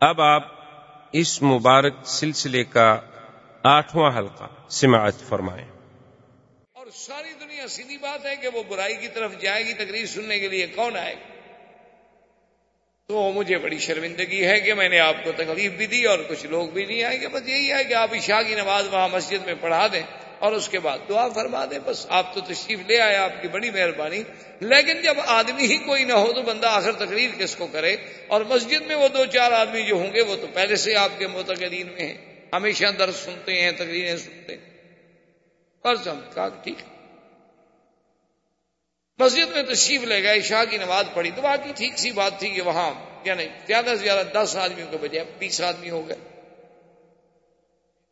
اب آپ اس مبارک سلسلے کا آٹھواں حلقہ سماعت فرمائیں۔ اور ساری دنیا سیدھی بات ہے کہ وہ برائی کی طرف جائے گی تقریر سننے کے لیے، کون آئے گا؟ تو مجھے بڑی شرمندگی ہے کہ میں نے آپ کو تکلیف بھی دی اور کچھ لوگ بھی نہیں آئے گے بس یہی ہے کہ آپ عشاء کی نماز وہاں مسجد میں پڑھا دیں۔ اور اس کے بعد دعا فرما دیں، بس آپ تو تشریف لے آئے، آپ کی بڑی مہربانی۔ لیکن جب آدمی ہی کوئی نہ ہو تو بندہ آخر تقریر کس کو کرے؟ اور مسجد میں وہ دو چار آدمی جو ہوں گے، وہ تو پہلے سے آپ کے متقدین میں ہیں۔ ہمیشہ درد سنتے ہیں، تقریریں سنتے ہیں۔ بس ہم کہا ٹھیک۔ مسجد میں تشریف لے گئے شاہ کی نماز پڑھی تو باقی ٹھیک سی بات تھی کہ وہاں یعنی زیادہ سے زیادہ دس آدمیوں کے بجائے بیس آدمی ہو گئے۔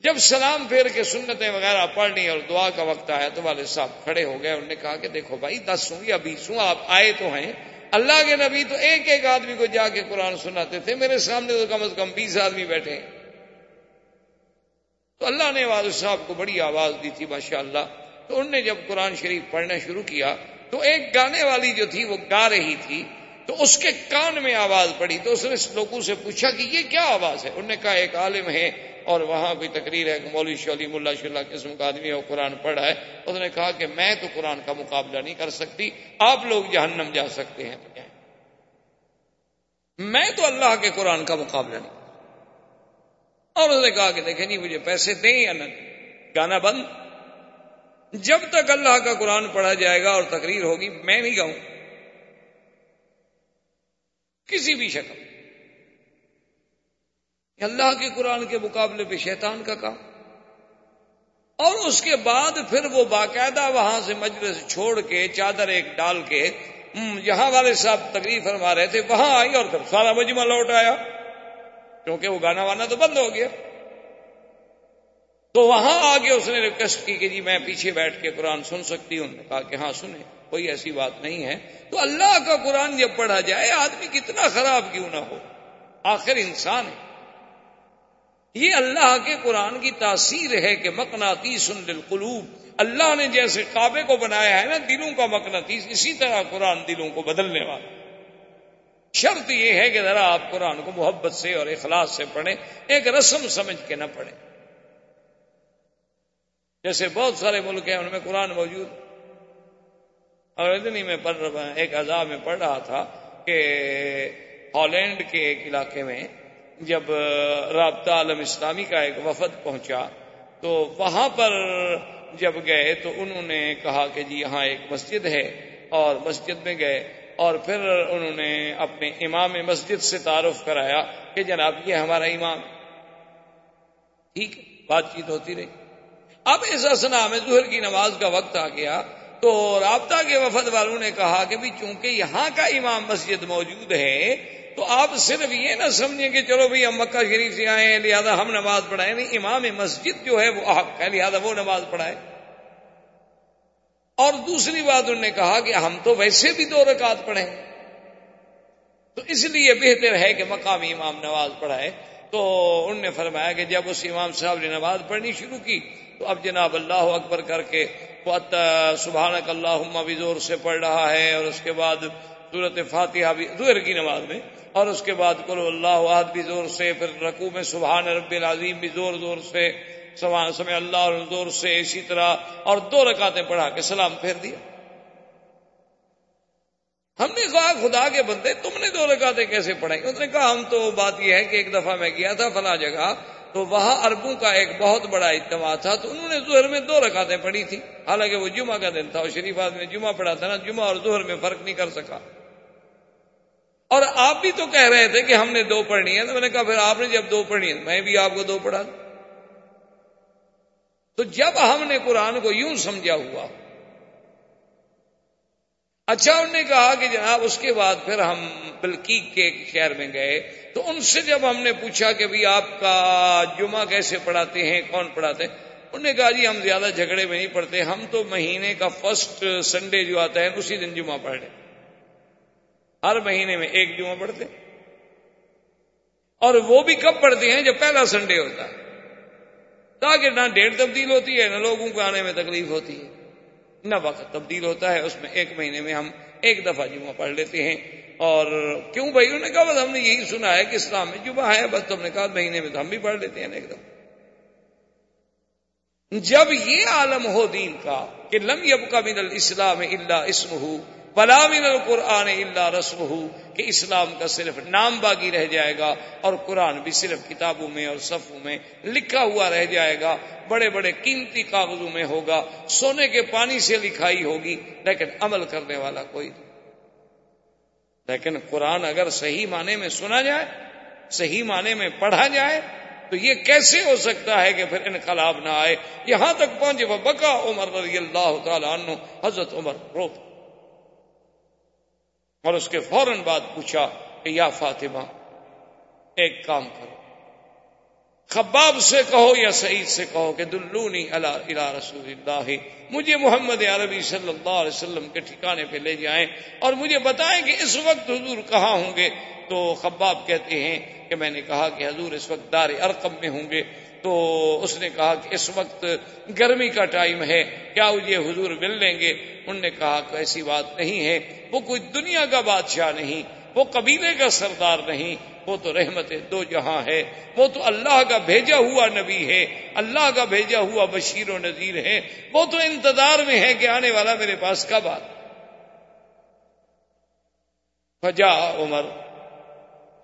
جب سلام پھیر کے سنتیں وغیرہ پڑھنی اور دعا کا وقت آیا تو والد صاحب کھڑے ہو گئے انہوں نے کہا کہ دیکھو بھائی، دس ہوں یا بیس ہوں آپ آئے تو ہیں۔ اللہ کے نبی تو ایک ایک آدمی کو جا کے قرآن سناتے تھے، میرے سامنے تو کم از کم بیس آدمی بیٹھے ہیں۔ تو اللہ نے والد صاحب کو بڑی آواز دی تھی ماشاء اللہ تو انہوں نے جب قرآن شریف پڑھنا شروع کیا، تو ایک گانے والی جو تھی وہ گا رہی تھی۔ تو اس کے کان میں آواز پڑی۔ تو اس نے لوگوں سے پوچھا کہ یہ کیا آواز ہے؟ انہوں نے کہا، ایک عالم ہے۔ اور وہاں کوئی تقریر ہے کہ مولوی شولی ملا شلہ قسم کا آدمی ہے، وہ قرآن پڑھا ہے۔ اس نے کہا کہ میں تو قرآن کا مقابلہ نہیں کر سکتی، آپ لوگ جہنم جا سکتے ہیں۔ تو میں تو اللہ کے قرآن کا مقابلہ نہیں۔ اور اس نے کہا کہ دیکھیں جی مجھے پیسے دیں یا نہ گانا بند۔ جب تک اللہ کا قرآن پڑھا جائے گا اور تقریر ہوگی، میں نہیں گاؤں۔ کسی بھی شکل۔ اللہ کے قرآن کے مقابلے پہ شیطان کا کام۔ اور اس کے بعد پھر وہ باقاعدہ وہاں سے مجلس چھوڑ کے چادر ایک ڈال کے جہاں والے صاحب تقریر فرما رہے تھے، وہاں آئی اور پھر سارا مجمع لوٹ آیا، کیونکہ وہ گانا وانا تو بند ہو گیا۔ تو وہاں آگے اس نے ریکویسٹ کی کہ جی میں پیچھے بیٹھ کے قرآن سن سکتی ہوں، کہا کہ ہاں سنیں، کوئی ایسی بات نہیں ہے۔ تو اللہ کا قرآن جب پڑھا جائے، آدمی کتنا خراب کیوں نہ ہو؟ آخر انسان ہے۔ یہ اللہ کے قرآن کی تاثیر ہے کہ مکناتی سن للقلوب۔ اللہ نے جیسے کعبے کو بنایا ہے نا، دلوں کا مکناطیس اسی طرح قرآن دلوں کو بدلنے والا۔ شرط یہ ہے کہ ذرا آپ قرآن کو محبت سے اور اخلاص سے پڑھیں، ایک رسم سمجھ کے نہ پڑھیں۔ جیسے بہت سارے ملک ہیں، ان میں قرآن موجود۔ اور اتنی میں پڑھ رہا ایک عذاب میں پڑھ رہا تھا کہ ہالینڈ کے ایک علاقے میں جب رابطہ عالم اسلامی کا ایک وفد پہنچا، تو وہاں پر جب گئے تو انہوں نے کہا کہ جی یہاں ایک مسجد ہے، اور مسجد میں گئے، اور پھر انہوں نے اپنے امام مسجد سے تعارف کرایا کہ جناب یہ ہمارا امام۔ ٹھیک بات چیت ہوتی رہی۔ اب ایسا سنا، میں ظہر کی نماز کا وقت آ گیا، تو رابطہ کے وفد والوں نے کہا کہ بھی چونکہ یہاں کا امام مسجد موجود ہے تو آپ صرف یہ نہ سمجھیں کہ چلو بھائی ہم مکہ شریف سے آئے ہیں، لہٰذا ہم نماز پڑھائیں۔ نہیں، امام مسجد جو ہے وہ حق ہے، لہٰذا وہ نماز پڑھائے اور دوسری بات انہوں نے کہا کہ ہم تو ویسے بھی دو رکعت پڑھیں۔ تو اس لیے بہتر ہے کہ مقامی امام نماز پڑھائے تو انہوں نے فرمایا کہ جب اس امام صاحب نے نماز پڑھنی شروع کی، تو اب جناب اللہ اکبر کر کے سبحان اللہ بھی زور سے پڑھ رہا ہے اور اس کے بعد صورت فاتحہ بھی زہر کی نماز میں، اور اس کے بعد کلو اللہ عہد بھی زور سے، پھر رقو میں سبحان رب العظیم بھی زور زور سے سمے اللہ زور سے اسی طرح، اور دو رکعتیں پڑھا کے سلام پھیر دیا۔ ہم نے کہا، خدا کے بندے، تم نے دو رکعتیں کیسے پڑھائی؟ اس نے کہا، ہم تو بات یہ ہے کہ ایک دفعہ میں گیا تھا فلاں جگہ، تو وہاں اربوں کا ایک بہت بڑا اجتماع تھا، تو انہوں نے ظہر میں دو رکعتیں پڑھی تھی حالانکہ وہ جمعہ کا دن تھا اور شریف آدمی جمعہ پڑھا تھا نا، جمعہ اور ظہر میں فرق نہیں کر سکا۔ اور آپ بھی تو کہہ رہے تھے کہ ہم نے دو پڑھنی ہے، تو میں نے کہا پھر آپ نے جب دو پڑھنی ہے، میں بھی آپ کو دو پڑھا تو جب ہم نے قرآن کو یوں سمجھا ہوا اچھا انہوں نے کہا کہ جناب اس کے بعد پھر ہم بلکیک کے شہر میں گئے، تو ان سے جب ہم نے پوچھا کہ بھی آپ کا جمعہ کیسے پڑھاتے ہیں، کون پڑھاتے ہیں؟ انہوں نے کہا جی ہم زیادہ جھگڑے میں نہیں پڑھتے، ہم تو مہینے کا فرسٹ سنڈے جو آتا ہے، اسی دن جمعہ پڑھ لیں ہر مہینے میں ایک جمعہ پڑھتے اور وہ بھی کب پڑھتے ہیں جب پہلا سنڈے ہوتا ہے؟ تاکہ نہ ڈیٹ تبدیل ہوتی ہے، نہ لوگوں کو آنے میں تکلیف ہوتی ہے۔ نہ وقت تبدیل ہوتا ہے، اس میں ایک مہینے میں ہم ایک دفعہ جمعہ پڑھ لیتے ہیں۔ اور کیوں بھائی؟ انہوں نے کہا، بس ہم نے یہی سنا ہے کہ اسلام میں جمعہ ہے، بس تم نے کہا مہینے میں تو ہم بھی پڑھ لیتے ہیں ایک دم جب یہ عالم ہو دین کا کہ لم یب کا من الاسلام اللہ اسم بلا من القرآن اللہ رسم ہو کہ اسلام کا صرف نام باغی رہ جائے گا اور قرآن بھی صرف کتابوں میں اور صفوں میں لکھا ہوا رہ جائے گا، بڑے بڑے قیمتی کاغذوں میں ہوگا، سونے کے پانی سے لکھائی ہوگی، لیکن عمل کرنے والا کوئی نہیں۔ لیکن قرآن اگر صحیح معنی میں سنا جائے، صحیح معنی میں پڑھا جائے، تو یہ کیسے ہو سکتا ہے کہ پھر انقلاب نہ آئے؟ یہاں تک پہنچے وہ بکا عمر رضی اللہ تعالی عنہ، حضرت عمر رو اور اس کے فوراً بعد پوچھا کہ یا فاطمہ، ایک کام کرو۔ خباب سے کہو یا سعید سے کہو کہ دلونی اللہ رسول اللہ۔ مجھے محمد عربی صلی اللہ علیہ وسلم کے ٹھکانے پہ لے جائیں اور مجھے بتائیں کہ اس وقت حضور کہاں ہوں گے۔ تو خباب کہتے ہیں کہ میں نے کہا کہ حضور اس وقت دار ارقم میں ہوں گے۔ تو اس نے کہا کہ اس وقت گرمی کا ٹائم ہے، کیا یہ حضور مل لیں گے؟ انہوں نے کہا کہ ایسی بات نہیں ہے، وہ کوئی دنیا کا بادشاہ نہیں، وہ قبیلے کا سردار نہیں، وہ تو رحمت دو جہاں ہے، وہ تو اللہ کا بھیجا ہوا نبی ہے، اللہ کا بھیجا ہوا بشیر و نذیر ہے، وہ تو انتظار میں ہے کہ آنے والا میرے پاس کب آ فجا عمر،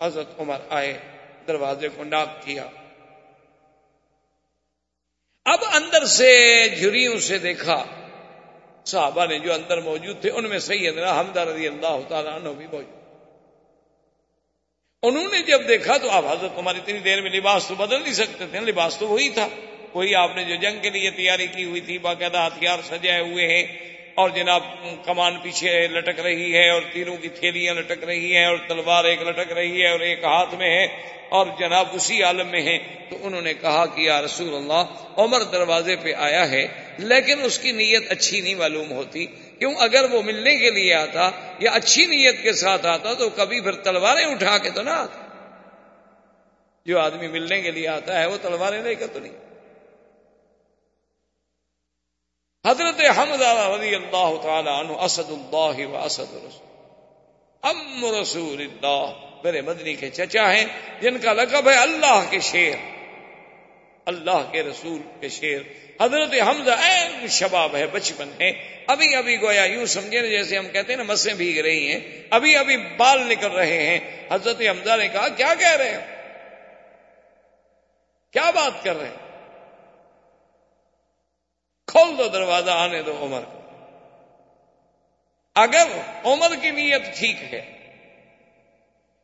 حضرت عمر آئے، دروازے کو ناک کیا۔ اب اندر سے جھریوں سے دیکھا صحابہ نے جو اندر موجود تھے، ان میں سیدنا حمدہ رضی اللہ تعالیٰ عنہ بھی موجود۔ انہوں نے جب دیکھا تو آپ حضرت تمہاری اتنی دیر میں لباس تو بدل نہیں سکتے تھے، لباس تو وہی تھا۔ وہی آپ نے جو جنگ کے لیے تیاری کی ہوئی تھی، باقاعدہ ہتھیار سجائے ہوئے ہیں اور جناب کمان پیچھے لٹک رہی ہے اور تیروں کی تھیلیاں لٹک رہی ہیں اور تلوار ایک لٹک رہی ہے اور ایک ہاتھ میں ہے اور جناب اسی عالم میں ہیں۔ تو انہوں نے کہا کہ یا رسول اللہ، عمر دروازے پہ آیا ہے، لیکن اس کی نیت اچھی نہیں معلوم ہوتی۔ کیوں؟ اگر وہ ملنے کے لیے آتا یا اچھی نیت کے ساتھ آتا تو کبھی پھر تلواریں اٹھا کے تو نہ آتا۔ جو آدمی ملنے کے لیے آتا ہے، وہ تلواریں لے کر تو نہیں۔ حضرت حمد رضی اللہ تعالی عنہ اسد اللہ و اسد رسول. ام رسول اللہ. میرے مدنی کے چچا ہیں، جن کا لقب ہے اللہ کے شیر. اللہ کے رسول کے شیر. حضرت حمزہ این شباب ہے، بچپن ہے. ابھی ابھی گویا یوں سمجھے، جیسے ہم کہتے ہیں نا، مسیں بھیگ رہی ہیں. ابھی ابھی بال نکل رہے ہیں. حضرت حمزہ نے کہا، کیا کہہ رہے ہیں کیا بات کر رہے ہیں کھول دو دروازہ آنے دو عمر کو۔ اگر عمر کی نیت ٹھیک ہے،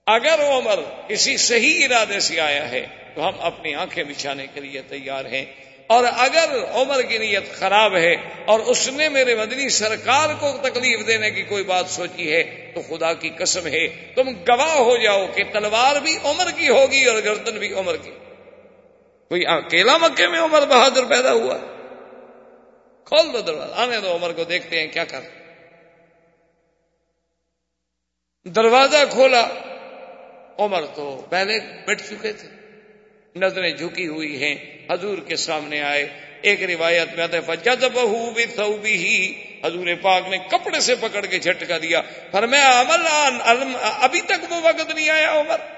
اگر عمر کسی صحیح ارادے سے آیا ہے، تو ہم اپنی آنکھیں بچھانے کے لیے تیار ہیں۔ اور اگر عمر کی نیت خراب ہے اور اس نے میرے مدنی سرکار کو تکلیف دینے کی کوئی بات سوچی ہے، تو خدا کی قسم ہے، تم گواہ ہو جاؤ کہ تلوار بھی عمر کی ہوگی اور گردن بھی عمر کی۔ کوئی اکیلا مکے میں عمر بہادر پیدا ہوا؟ کھول دو دروازہ۔ آنے دو، عمر کو دیکھتے ہیں کیا کر دروازہ کھولا۔ عمر تو پہلے بیٹھ چکے تھے۔ نظریں جھکی ہوئی ہیں۔ حضور کے سامنے آئے۔ ایک روایت میں آتا ہے بہو بھی حضور پاک نے کپڑے سے پکڑ کے جھٹکا دیا۔ پر میں عمل ابھی تک وہ وقت نہیں آیا، عمر!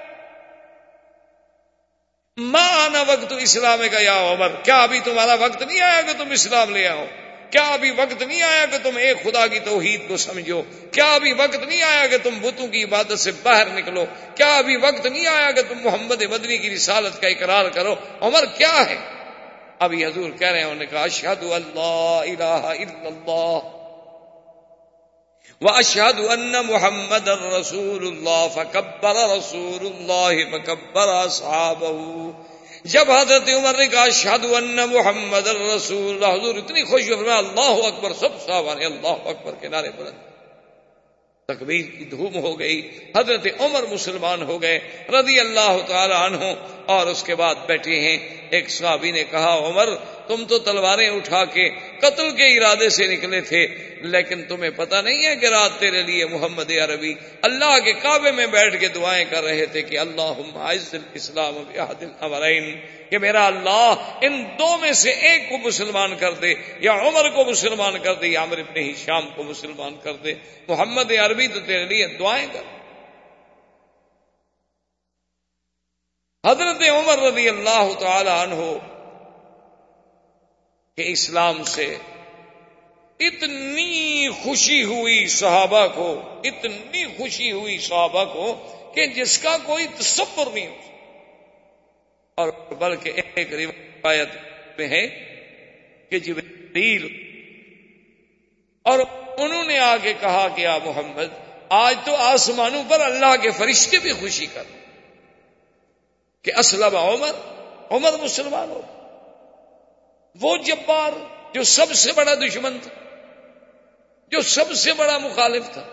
ماں آنا وقت اسلام کا یا عمر، کیا ابھی تمہارا وقت نہیں آیا کہ تم اسلام لے آؤ؟ کیا ابھی وقت نہیں آیا کہ تم ایک خدا کی توحید کو سمجھو؟ کیا ابھی وقت نہیں آیا کہ تم بتوں کی عبادت سے باہر نکلو؟ کیا ابھی وقت نہیں آیا کہ تم محمد مدنی کی رسالت کا اقرار کرو؟ عمر کیا ہے؟ ابھی حضور کہہ رہے ہیں، انہوں نے کہا اشہد اللہ الہ الا اللہ۔ واشهد ان محمد رسول الله، فكبر رسول الله، فكبر اصحابه جب حضرت عمر نے کہا شاد ان محمد الرسول اللہ حضور اتنی خوش ہو اللہ اکبر، سب صاحب اللہ اکبر کے نعرے بلند تکبیر کی دھوم ہو گئی۔ حضرت عمر مسلمان ہو گئے، رضی اللہ تعالی عنہ، اور اس کے بعد بیٹھے ہیں۔ ایک صحابی نے کہا، عمر، تم تو تلواریں اٹھا کے قتل کے ارادے سے نکلے تھے، لیکن تمہیں پتا نہیں ہے کہ رات تیرے لیے محمد عربی اللہ کے کعبے میں بیٹھ کے دعائیں کر رہے تھے کہ اللہ اسلام کہ میرا اللہ ان دو میں سے ایک کو مسلمان کر دے، یا عمر کو مسلمان کر دے، یا عمر ابن ہی شام کو مسلمان کر دے، محمد عربی تو تیرے لیے دعائیں کر حضرت عمر رضی اللہ تعالی عنہ کہ اسلام سے اتنی خوشی ہوئی صحابہ کو، اتنی خوشی ہوئی صحابہ کو کہ جس کا کوئی تصور نہیں ہو۔ اور بلکہ ایک روایت میں ہے کہ جبریل، اور انہوں نے آگے کہا کہ آ محمد، آج تو آسمانوں پر اللہ کے فرشتے بھی خوشی کر کہ اسلم عمر عمر مسلمان ہو۔ وہ جبار جو سب سے بڑا دشمن تھا، جو سب سے بڑا مخالف تھا،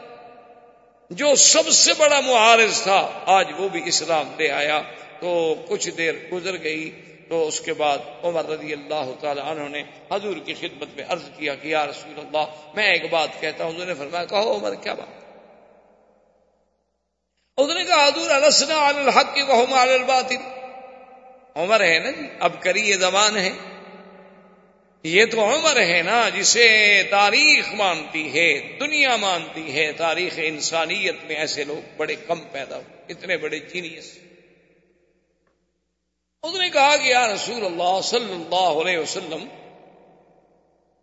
جو سب سے بڑا معارض تھا، آج وہ بھی اسلام لے آیا۔ تو کچھ دیر گزر گئی، تو اس کے بعد عمر رضی اللہ تعالی عنہ نے حضور کی خدمت میں عرض کیا کہ یا رسول اللہ، میں ایک بات کہتا ہوں، حضور نے فرمایا، کہو عمر، کیا بات؟ اس نے کہا، حضور، السنا الحق کی وہ الباطل. عمر ہے نا جی اب کری یہ زبان ہے۔ یہ تو عمر ہے نا، جسے تاریخ مانتی ہے، دنیا مانتی ہے، تاریخ انسانیت میں ایسے لوگ بڑے کم پیدا ہو اتنے بڑے جینیس اس نے کہا کہ، یا رسول اللہ صلی اللہ علیہ وسلم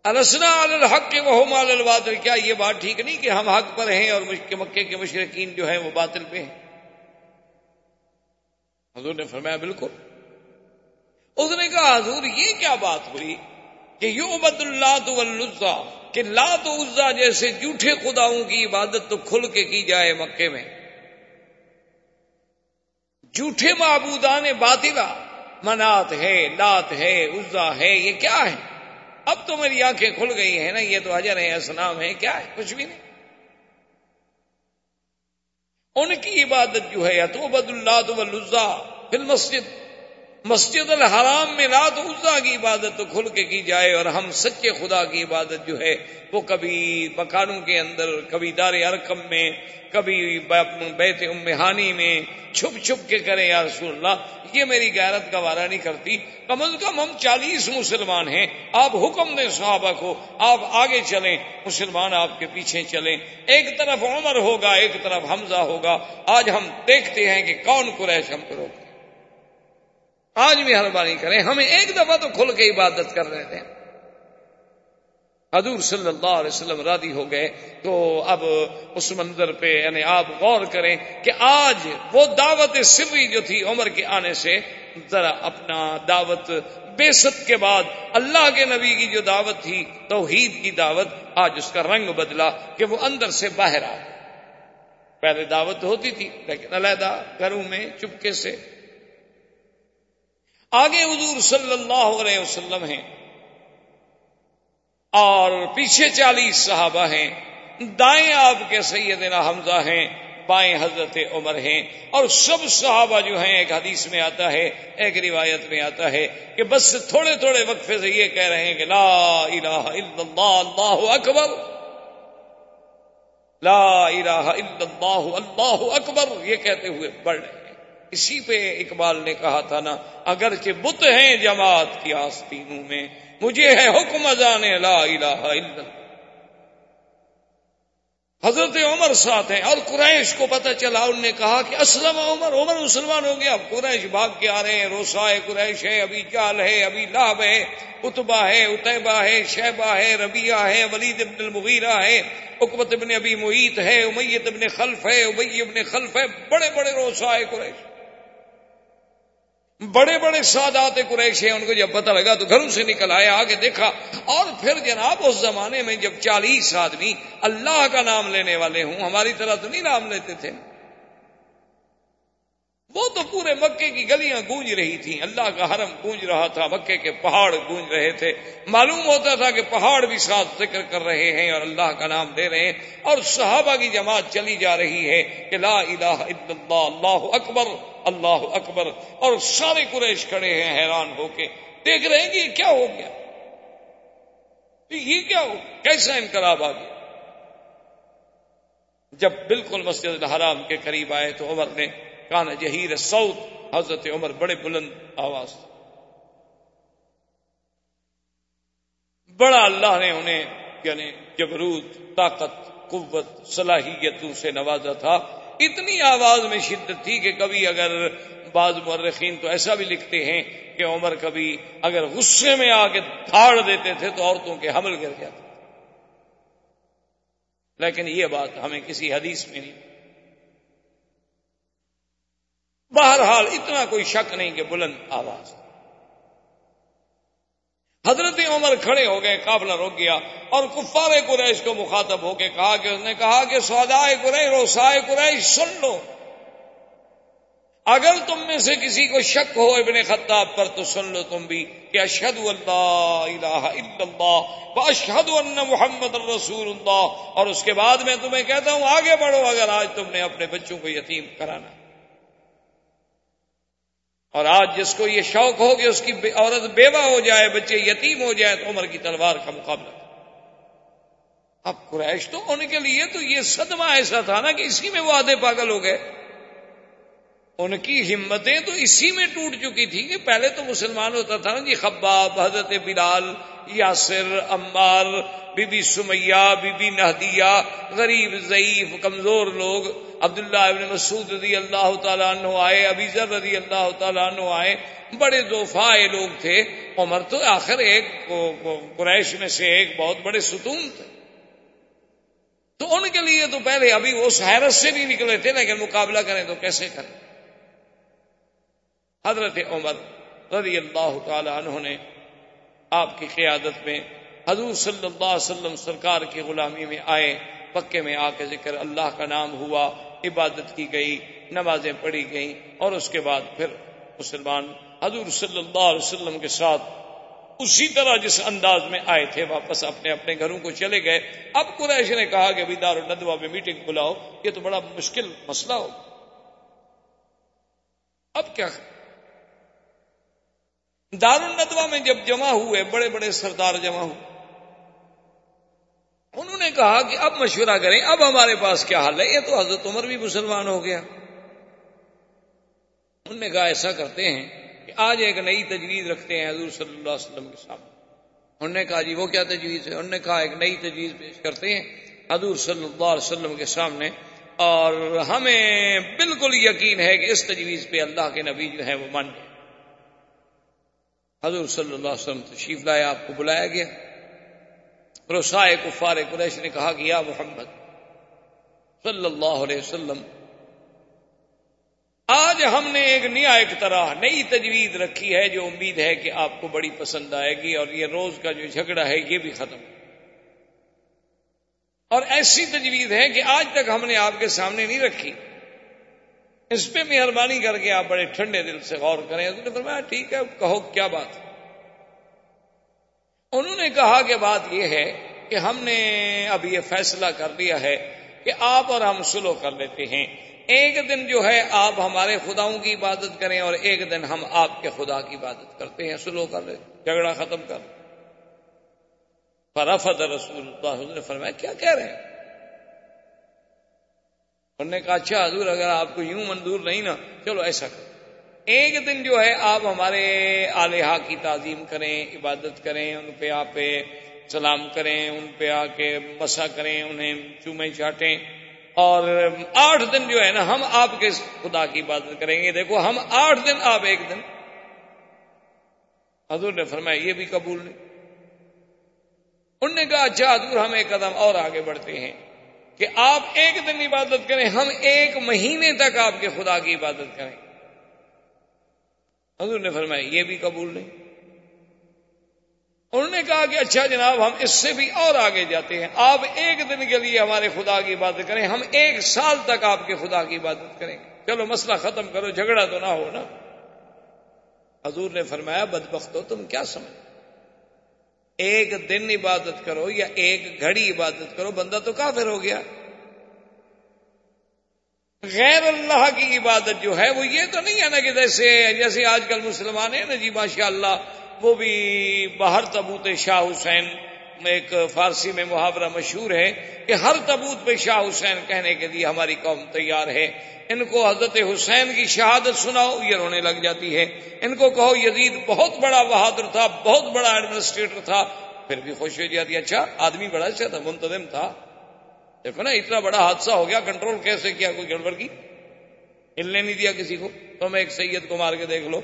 السنا الحق کے وہ مال الباطل۔ کیا یہ بات ٹھیک نہیں کہ ہم حق پر ہیں اور مکے کے مشرقین جو ہیں وہ باطل پہ ہیں؟ حضور نے فرمایا، بالکل۔ اس نے کہا، حضور، یہ کیا بات ہوئی کہ یو عبد اللہ تو کہ لات عزا جیسے جھوٹے خداؤں کی عبادت تو کھل کے کی جائے مکے میں؟ جھوٹے معبودان باطلا منات ہے، لات ہے، عزا ہے، یہ کیا ہے؟ اب تو میری آنکھیں کھل گئی ہیں نا، یہ تو حجر ہے اسلام ہے کیا ہے؟ کچھ بھی نہیں۔ ان کی عبادت جو ہے، یا تو بد اللہ تو فل مسجد مسجد الحرام میں رات عزا کی عبادت تو کھل کے کی جائے اور ہم سچے خدا کی عبادت جو ہے وہ کبھی مکانوں کے اندر، کبھی دار ارکم میں، کبھی بیت امہانی میں چھپ چھپ کے کریں یا رسول اللہ، یہ میری غیرت کا نہیں کرتی۔ کم از کم ہم چالیس مسلمان ہیں۔ آپ حکم دیں صحابہ کو، آپ آگے چلیں، مسلمان آپ کے پیچھے چلیں۔ ایک طرف عمر ہوگا، ایک طرف حمزہ ہوگا۔ آج ہم دیکھتے ہیں کہ کون قریش ہم کرو آج بھی مہربانی کریں، ہمیں ایک دفعہ تو کھل کے عبادت کر رہے تھے۔ حضور صلی اللہ علیہ وسلم رادی ہو گئے، تو اب اس منظر پہ یعنی آپ غور کریں کہ آج وہ دعوت سری جو تھی عمر کے آنے سے، ذرا اپنا دعوت بے ست کے بعد اللہ کے نبی کی جو دعوت تھی، توحید کی دعوت، آج اس کا رنگ بدلا کہ وہ اندر سے باہر آ پہلے دعوت ہوتی تھی، لیکن علیحدہ گھروں میں چپکے سے آگے حضور صلی اللہ علیہ وسلم ہیں اور پیچھے چالیس صحابہ ہیں دائیں آپ کے سیدنا حمزہ ہیں، بائیں حضرت عمر ہیں اور سب صحابہ جو ہیں، ایک حدیث میں آتا ہے، ایک روایت میں آتا ہے کہ بس تھوڑے تھوڑے وقفے سے یہ کہہ رہے ہیں کہ لا الہ الا اللہ اللہ اکبر۔ لا الہ الا اللہ اللہ اکبر۔ یہ کہتے ہوئے بڑھ رہے ہیں۔ اسی پہ اقبال نے کہا تھا نا، اگرچہ بت ہیں جماعت کی آستینوں میں، مجھے ہے حکم ازان لا الہ الا حضرت عمر ساتھ ہیں، اور قریش کو پتہ چلا انہوں نے کہا کہ اسلم عمر عمر مسلمان ہو گیا اب قریش بھاگ کے آ رہے ہیں، روسائے قریش ہے ابھی چال ہے، ابھی لاب ہے اتبا ہے اتبا ہے شہبہ ہے ربیہ ہے، ولید ابن المغیرہ ہے اکبت ابن ابی محیط ہے، امیت ابن خلف ہے ابئی ابن خلف ہے، بڑے بڑے روسائے قریش۔ بڑے بڑے سادات قریش ہیں، ان کو جب پتہ لگا تو گھروں سے نکل آئے، آگے دیکھا اور پھر جناب اس زمانے میں جب چالیس آدمی اللہ کا نام لینے والے ہوں، ہماری طرح تو نہیں نام لیتے تھے۔ وہ تو پورے مکے کی گلیاں گونج رہی تھیں۔ اللہ کا حرم گونج رہا تھا، مکے کے پہاڑ گونج رہے تھے۔ معلوم ہوتا تھا کہ پہاڑ بھی ساتھ ذکر کر رہے ہیں اور اللہ کا نام دے رہے ہیں۔ اور صحابہ کی جماعت چلی جا رہی ہے کہ لا الہ الا اللہ اللہ اکبر اللہ اکبر۔ اور سارے قریش کھڑے ہیں حیران ہو کے۔ دیکھ رہے ہیں کہ یہ کیا ہو گیا؟ یہ کیا ہو؟ کیسا انقلاب آ گیا؟ جب بالکل مسجد الحرام کے قریب آئے تو عمر نے کان جہیر سعود حضرت عمر بڑے بلند آواز بڑا اللہ نے انہیں یعنی جبروت، طاقت، قوت صلاحیتوں سے نوازا تھا۔ اتنی آواز میں شدت تھی کہ کبھی اگر بعض مرخین تو ایسا بھی لکھتے ہیں کہ عمر کبھی اگر غصے میں آ کے دھاڑ دیتے تھے تو عورتوں کے حمل گر جاتے لیکن یہ بات ہمیں کسی حدیث میں نہیں۔ بہرحال اتنا کوئی شک نہیں کہ بلند آواز حضرت عمر کھڑے ہو گئے، قابلہ رک گیا اور کفار قریش کو مخاطب ہو کے کہا کہ اس نے کہا کہ سودائے قریش، روسائے قریش، سن لو۔ اگر تم میں سے کسی کو شک ہو ابن خطاب پر، تو سن لو تم بھی کہ اشد اللہ الہ الا اللہ اشد اللہ محمد الرسول اللہ۔ اور اس کے بعد میں تمہیں کہتا ہوں، آگے بڑھو اگر آج تم نے اپنے بچوں کو یتیم کرانا۔ اور آج جس کو یہ شوق ہو کہ اس کی عورت بیوہ ہو جائے، بچے یتیم ہو جائے تو عمر کی تلوار کا مقابلہ۔ اب قریش تو ان کے لیے تو یہ صدمہ ایسا تھا نا کہ اسی میں وہ آدھے پاگل ہو گئے۔ ان کی ہمتیں تو اسی میں ٹوٹ چکی تھی کہ پہلے تو مسلمان ہوتا تھا نا جی خباب، حضرت بلال، یاسر، عمار، بی بی سمیہ، بی بی نہدیہ، غریب، ضعیف، کمزور لوگ۔ عبداللہ ابن مسعود رضی اللہ تعالیٰ عنہ آئے، ابی ذر رضی اللہ تعالیٰ عنہ آئے، بڑے دوفائے لوگ تھے۔ عمر تو آخر ایک قریش میں سے ایک بہت بڑے ستون تھے۔ تو ان کے لیے تو پہلے ابھی وہ حیرت سے نہیں نکلے تھے، لیکن مقابلہ کریں تو کیسے کریں؟ حضرت عمر رضی اللہ تعالی عنہ نے آپ کی قیادت میں حضور صلی اللہ علیہ وسلم سرکار کی غلامی میں آئے پکے میں آ کے ذکر اللہ کا نام ہوا۔ عبادت کی گئی، نمازیں پڑھی گئیں، اور اس کے بعد پھر مسلمان حضور صلی اللہ علیہ وسلم کے ساتھ اسی طرح جس انداز میں آئے تھے، واپس اپنے اپنے گھروں کو چلے گئے۔ اب قریش نے کہا کہ ابھی دار الدوا میں میٹنگ بلاؤ، یہ تو بڑا مشکل مسئلہ ہو۔ اب کیا؟ دار الدوا میں جب جمع ہوئے، بڑے بڑے سردار جمع ہوئے۔ انہوں نے کہا کہ اب مشورہ کریں، اب ہمارے پاس کیا حال ہے؟ یہ تو حضرت عمر بھی مسلمان ہو گیا۔ انہوں نے کہا ایسا کرتے ہیں کہ آج ایک نئی تجویز رکھتے ہیں حضور صلی اللہ علیہ وسلم کے سامنے۔ انہوں نے کہا جی وہ کیا تجویز ہے؟ انہوں نے کہا، ایک نئی تجویز پیش کرتے ہیں حضور صلی اللہ علیہ وسلم کے سامنے۔ اور ہمیں بالکل یقین ہے کہ اس تجویز پہ اللہ کے نبی جو ہیں وہ مان جائیں حضور صلی اللہ علیہ وسلم تشریف لائے، آپ کو بلایا گیا۔ روسائے کفار قریش نے کہا کہ یا محمد صلی اللہ علیہ وسلم، آج ہم نے ایک نیا ایک طرح نئی تجویز رکھی ہے جو امید ہے کہ آپ کو بڑی پسند آئے گی اور یہ روز کا جو جھگڑا ہے یہ بھی ختم۔ اور ایسی تجویز ہے کہ آج تک ہم نے آپ کے سامنے نہیں رکھی۔ اس پہ مہربانی کر کے آپ بڑے ٹھنڈے دل سے غور کریں۔ نے فرمایا، ٹھیک ہے، کہو کیا بات۔ انہوں نے کہا کہ بات یہ ہے کہ ہم نے اب یہ فیصلہ کر لیا ہے کہ آپ اور ہم سلو کر لیتے ہیں۔ ایک دن جو ہے آپ ہمارے خداؤں کی عبادت کریں اور ایک دن ہم آپ کے خدا کی عبادت کرتے ہیں، سلو کر لیں، جھگڑا ختم کر فرفت رسول اللہ نے فرمایا، کیا کہہ رہے ہیں؟ انہوں نے کہا اچھا حضور، اگر آپ کو یوں منظور نہیں نا، چلو ایسا کرو۔ ایک دن جو ہے، آپ ہمارے آلیہ کی تعظیم کریں، عبادت کریں، ان پہ آپ سلام کریں، ان پہ آ کے مسا کریں، انہیں چومے چاٹیں۔ اور آٹھ دن جو ہے نا، ہم آپ کے خدا کی عبادت کریں گے۔ دیکھو، ہم آٹھ دن، آپ ایک دن۔ حضور نے فرمایا، یہ بھی قبول نہیں۔ انہوں نے کہا اچھا حضور، ہم ایک قدم اور آگے بڑھتے ہیں کہ آپ ایک دن عبادت کریں، ہم ایک مہینے تک آپ کے خدا کی عبادت کریں۔ حضور نے فرمایا، یہ بھی قبول نہیں۔ انہوں نے کہا کہ اچھا جناب، ہم اس سے بھی اور آگے جاتے ہیں۔ آپ ایک دن کے لیے ہمارے خدا کی عبادت کریں، ہم ایک سال تک آپ کے خدا کی عبادت کریں۔ گے چلو، مسئلہ ختم کرو، جھگڑا تو نہ ہو نا۔ حضور نے فرمایا بدبخت ہو تم کیا سمجھ ایک دن عبادت کرو یا ایک گھڑی عبادت کرو، بندہ تو کافر ہو گیا۔ غیر اللہ کی عبادت جو ہے وہ یہ تو نہیں ہے نا کہ جیسے جیسے آج کل مسلمان ہیں نا جی ماشاء اللہ وہ بھی باہر تبوت شاہ حسین ایک فارسی میں محاورہ مشہور ہے کہ ہر تبوت پہ شاہ حسین کہنے کے لیے ہماری قوم تیار ہے۔ ان کو حضرت حسین کی شہادت سناؤ، یہ رونے لگ جاتی ہے۔ ان کو کہو، یزید بہت بڑا بہادر تھا، بہت بڑا ایڈمنسٹریٹر تھا، پھر بھی خوش ہو جاتی اچھا آدمی بڑا اچھا تھا، منتظم تھا۔ دیکھو نا، اتنا بڑا حادثہ ہو گیا کنٹرول کیسے کیا کوئی گڑبڑ کی؟ ہلنے نہیں دیا کسی کو، تم ایک سید کو مار کے دیکھ لو۔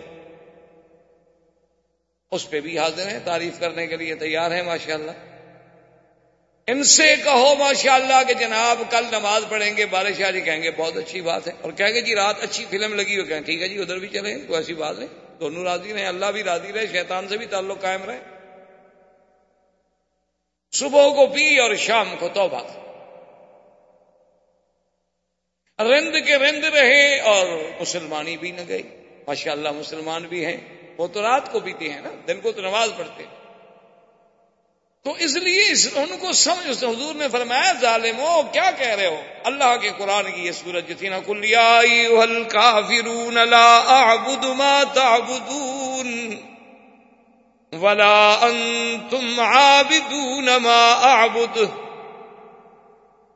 اس پہ بھی حاضر ہیں، تعریف کرنے کے لیے تیار ہیں، ماشاءاللہ۔ ان سے کہو ماشاء اللہ کہ جناب، کل نماز پڑھیں گے، بارش جی کہیں گے، بہت اچھی بات ہے۔ اور کہیں گے جی رات اچھی فلم لگی ہو کہیں ٹھیک ہے جی ادھر بھی چلیں، کوئی ایسی بات نہیں۔ دونوں راضی رہے اللہ بھی راضی رہے، شیطان سے بھی تعلق قائم رہے۔ صبح کو پی اور شام کو توبہ۔ رند کے رند رہے اور مسلمانی بھی نہ گئی۔ ماشاء اللہ مسلمان بھی ہیں، وہ تو رات کو پیتے ہیں نا، دن کو تو نماز پڑھتے ہیں۔ تو اس لیے اس، ان کو سمجھ، اس حضور نے فرمایا ظالم ہو کیا کہہ رہے ہو؟ اللہ کے قرآن کی یہ سورج جو تھی نا کلیا فرون ما تعبدون ولا انتم عابدون ما اعبد۔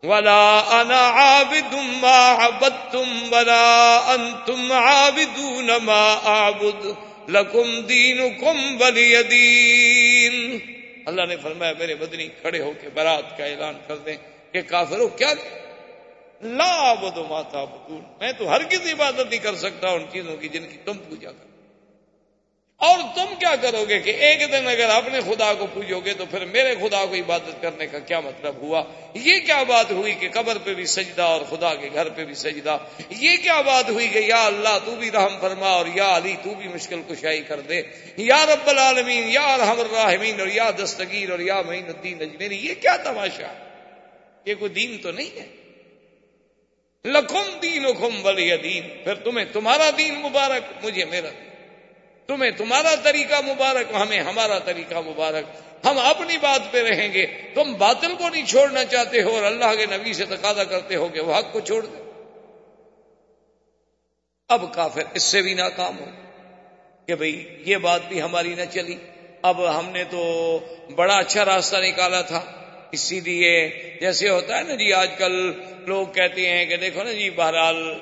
ولا انا عابد ما عبدتم ولا انتم عابدون ما اعبد لکم دینکم ولی دین اللہ نے فرمایا، میرے بدنی کھڑے ہو کے برات کا اعلان کر دیں کہ کافروں کیا؟ لا بدو ماتا بدون میں تو ہر کسی عبادت نہیں کر سکتا ان چیزوں کی جن کی تم پوجا کرو اور تم کیا کرو گے کہ ایک دن اگر اپنے خدا کو پوجو گے تو پھر میرے خدا کو عبادت کرنے کا کیا مطلب ہوا؟ یہ کیا بات ہوئی کہ قبر پہ بھی سجدہ اور خدا کے گھر پہ بھی سجدہ؟ یہ کیا بات ہوئی کہ یا اللہ تو بھی رحم فرما اور یا علی تو بھی مشکل کشائی کر دے؟ یا رب العالمین، یا الحم الرحمین اور یا دستگیر اور یا معین الدین اجمیری، یہ کیا تماشا؟ یہ کوئی دین تو نہیں ہے؟ لکھم دین اخم ولی دین۔ پھر تمہیں تمہارا دین مبارک، مجھے میرا دین تمہیں تمہارا طریقہ مبارک، ہمیں ہمارا طریقہ مبارک۔ ہم اپنی بات پہ رہیں گے۔ تم باطل کو نہیں چھوڑنا چاہتے ہو اور اللہ کے نبی سے تقاضا کرتے ہو کہ وہ حق کو چھوڑ دے۔ اب کافر اس سے بھی ناکام ہو کہ بھئی یہ بات بھی ہماری نہ چلی۔ اب ہم نے تو بڑا اچھا راستہ نکالا تھا۔ اسی لیے جیسے ہوتا ہے نا جی آج کل لوگ کہتے ہیں کہ دیکھو نا جی بہرحال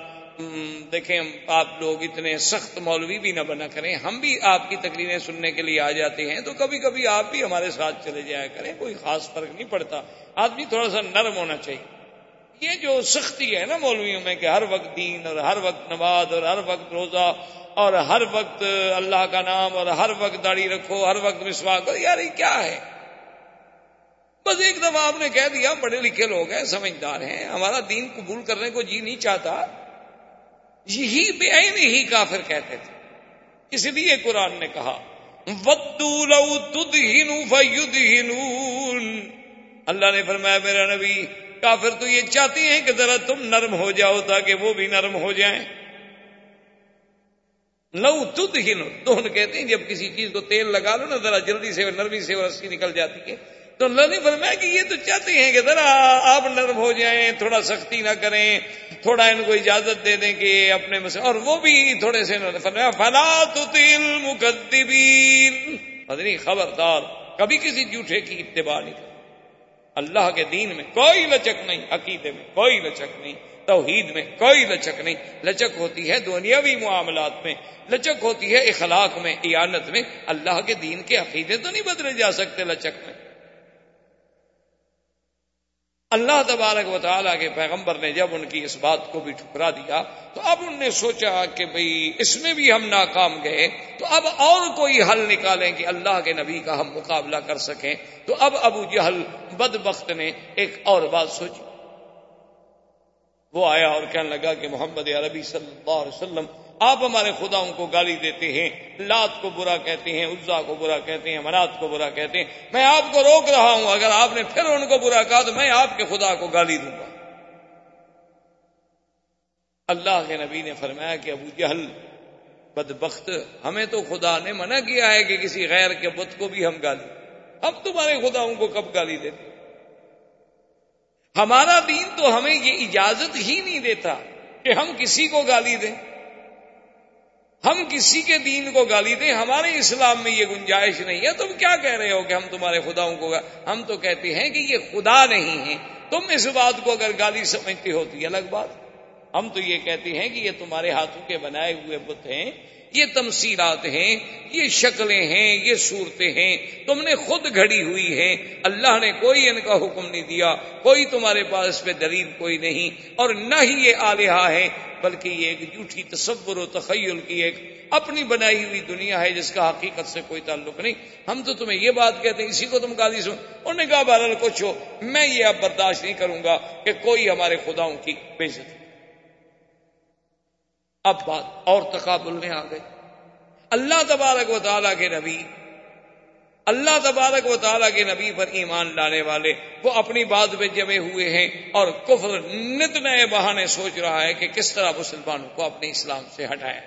دیکھیں، آپ لوگ اتنے سخت مولوی بھی نہ بنا کریں، ہم بھی آپ کی تقریریں سننے کے لیے آ جاتے ہیں، تو کبھی کبھی آپ بھی ہمارے ساتھ چلے جایا کریں، کوئی خاص فرق نہیں پڑتا۔ آدمی تھوڑا سا نرم ہونا چاہیے۔ یہ جو سختی ہے نا مولویوں میں کہ ہر وقت دین اور ہر وقت نماز اور ہر وقت روزہ اور ہر وقت اللہ کا نام اور ہر وقت داڑھی رکھو، ہر وقت مسواک کرو، یار یہ کیا ہے؟ بس ایک دفعہ آپ نے کہہ دیا، پڑھے لکھے لوگ ہیں، سمجھدار ہیں، ہمارا دین قبول کرنے کو جی نہیں چاہتا۔ یہی بے ہی کافر کہتے تھے۔ اس لیے قرآن نے کہا، ودو لو تد اللہ نے فرمایا، میرا نبی، کافر تو یہ چاہتی ہیں کہ ذرا تم نرم ہو جاؤ تاکہ وہ بھی نرم ہو جائیں۔ لو تد ہنو دون کہتے ہیں، جب کسی چیز کو تیل لگا لو نا، ذرا جلدی سے نرمی سے رسی نکل جاتی ہے۔ تو اللہ نے فرمایا کہ یہ تو چاہتے ہیں کہ ذرا آپ نرم ہو جائیں، تھوڑا سختی نہ کریں، تھوڑا ان کو اجازت دے دیں کہ اپنے مسئلے اور وہ بھی تھوڑے سے فرمایا، فلا تل مقدبین مدنی خبردار، کبھی کسی جھوٹے کی اتباع نہیں کر اللہ کے دین میں کوئی لچک نہیں، عقیدے میں کوئی لچک نہیں، توحید میں کوئی لچک نہیں۔ لچک ہوتی ہے دنیاوی معاملات میں، لچک ہوتی ہے اخلاق میں ایانت میں۔ اللہ کے دین کے عقیدے تو نہیں بدلے جا سکتے لچک میں۔ اللہ تبارک و تعالیٰ کے پیغمبر نے جب ان کی اس بات کو بھی ٹھکرا دیا، تو اب ان نے سوچا کہ بھئی اس میں بھی ہم ناکام گئے، تو اب اور کوئی حل نکالیں کہ اللہ کے نبی کا ہم مقابلہ کر سکیں۔ تو اب ابو جہل بد بخت نے ایک اور بات سوچی۔ وہ آیا اور کہنے لگا کہ محمد عربی صلی اللہ علیہ وسلم آپ ہمارے خداؤں کو گالی دیتے ہیں، لات کو برا کہتے ہیں، عزا کو برا کہتے ہیں منات کو برا کہتے ہیں۔ میں آپ کو روک رہا ہوں، اگر آپ نے پھر ان کو برا کہا تو میں آپ کے خدا کو گالی دوں گا۔ اللہ کے نبی نے فرمایا کہ ابو جہل، بدبخت، ہمیں تو خدا نے منع کیا ہے کہ کسی غیر کے بت کو بھی ہم گالی ہم تمہارے خداؤں کو کب گالی دیتے؟ ہمارا دین تو ہمیں یہ اجازت ہی نہیں دیتا کہ ہم کسی کو گالی دیں۔ ہم کسی کے دین کو گالی دیں، ہمارے اسلام میں یہ گنجائش نہیں ہے۔ تم کیا کہہ رہے ہو کہ ہم تمہارے خداؤں کو ہم تو کہتے ہیں کہ یہ خدا نہیں ہے تم اس بات کو اگر گالی سمجھتے ہوتی الگ بات۔ ہم تو یہ کہتے ہیں کہ یہ تمہارے ہاتھوں کے بنائے ہوئے بت ہیں، یہ تمثیلات ہیں، یہ شکلیں ہیں، یہ صورتیں ہیں، تم نے خود گھڑی ہوئی ہیں، اللہ نے کوئی ان کا حکم نہیں دیا، کوئی تمہارے پاس اس پہ دلیل کوئی نہیں، اور نہ ہی یہ آلیہ ہے، بلکہ یہ ایک جھوٹھی تصور و تخیل کی ایک اپنی بنائی ہوئی دنیا ہے، جس کا حقیقت سے کوئی تعلق نہیں۔ ہم تو تمہیں یہ بات کہتے ہیں، اسی کو تم قاضی سن انہوں نے کہا، بہرحال کچھ ہو، میں یہ اب برداشت نہیں کروں گا کہ کوئی ہمارے خداؤں کی بےزتی اب بات اور تقابل میں آ گئی۔ اللہ تبارک و تعالیٰ کے نبی، اللہ تبارک و تعالیٰ کے نبی پر ایمان لانے والے وہ اپنی بات پہ جمے ہوئے ہیں اور کفر نت نئے بہانے سوچ رہا ہے کہ کس طرح مسلمانوں کو اپنے اسلام سے ہٹایا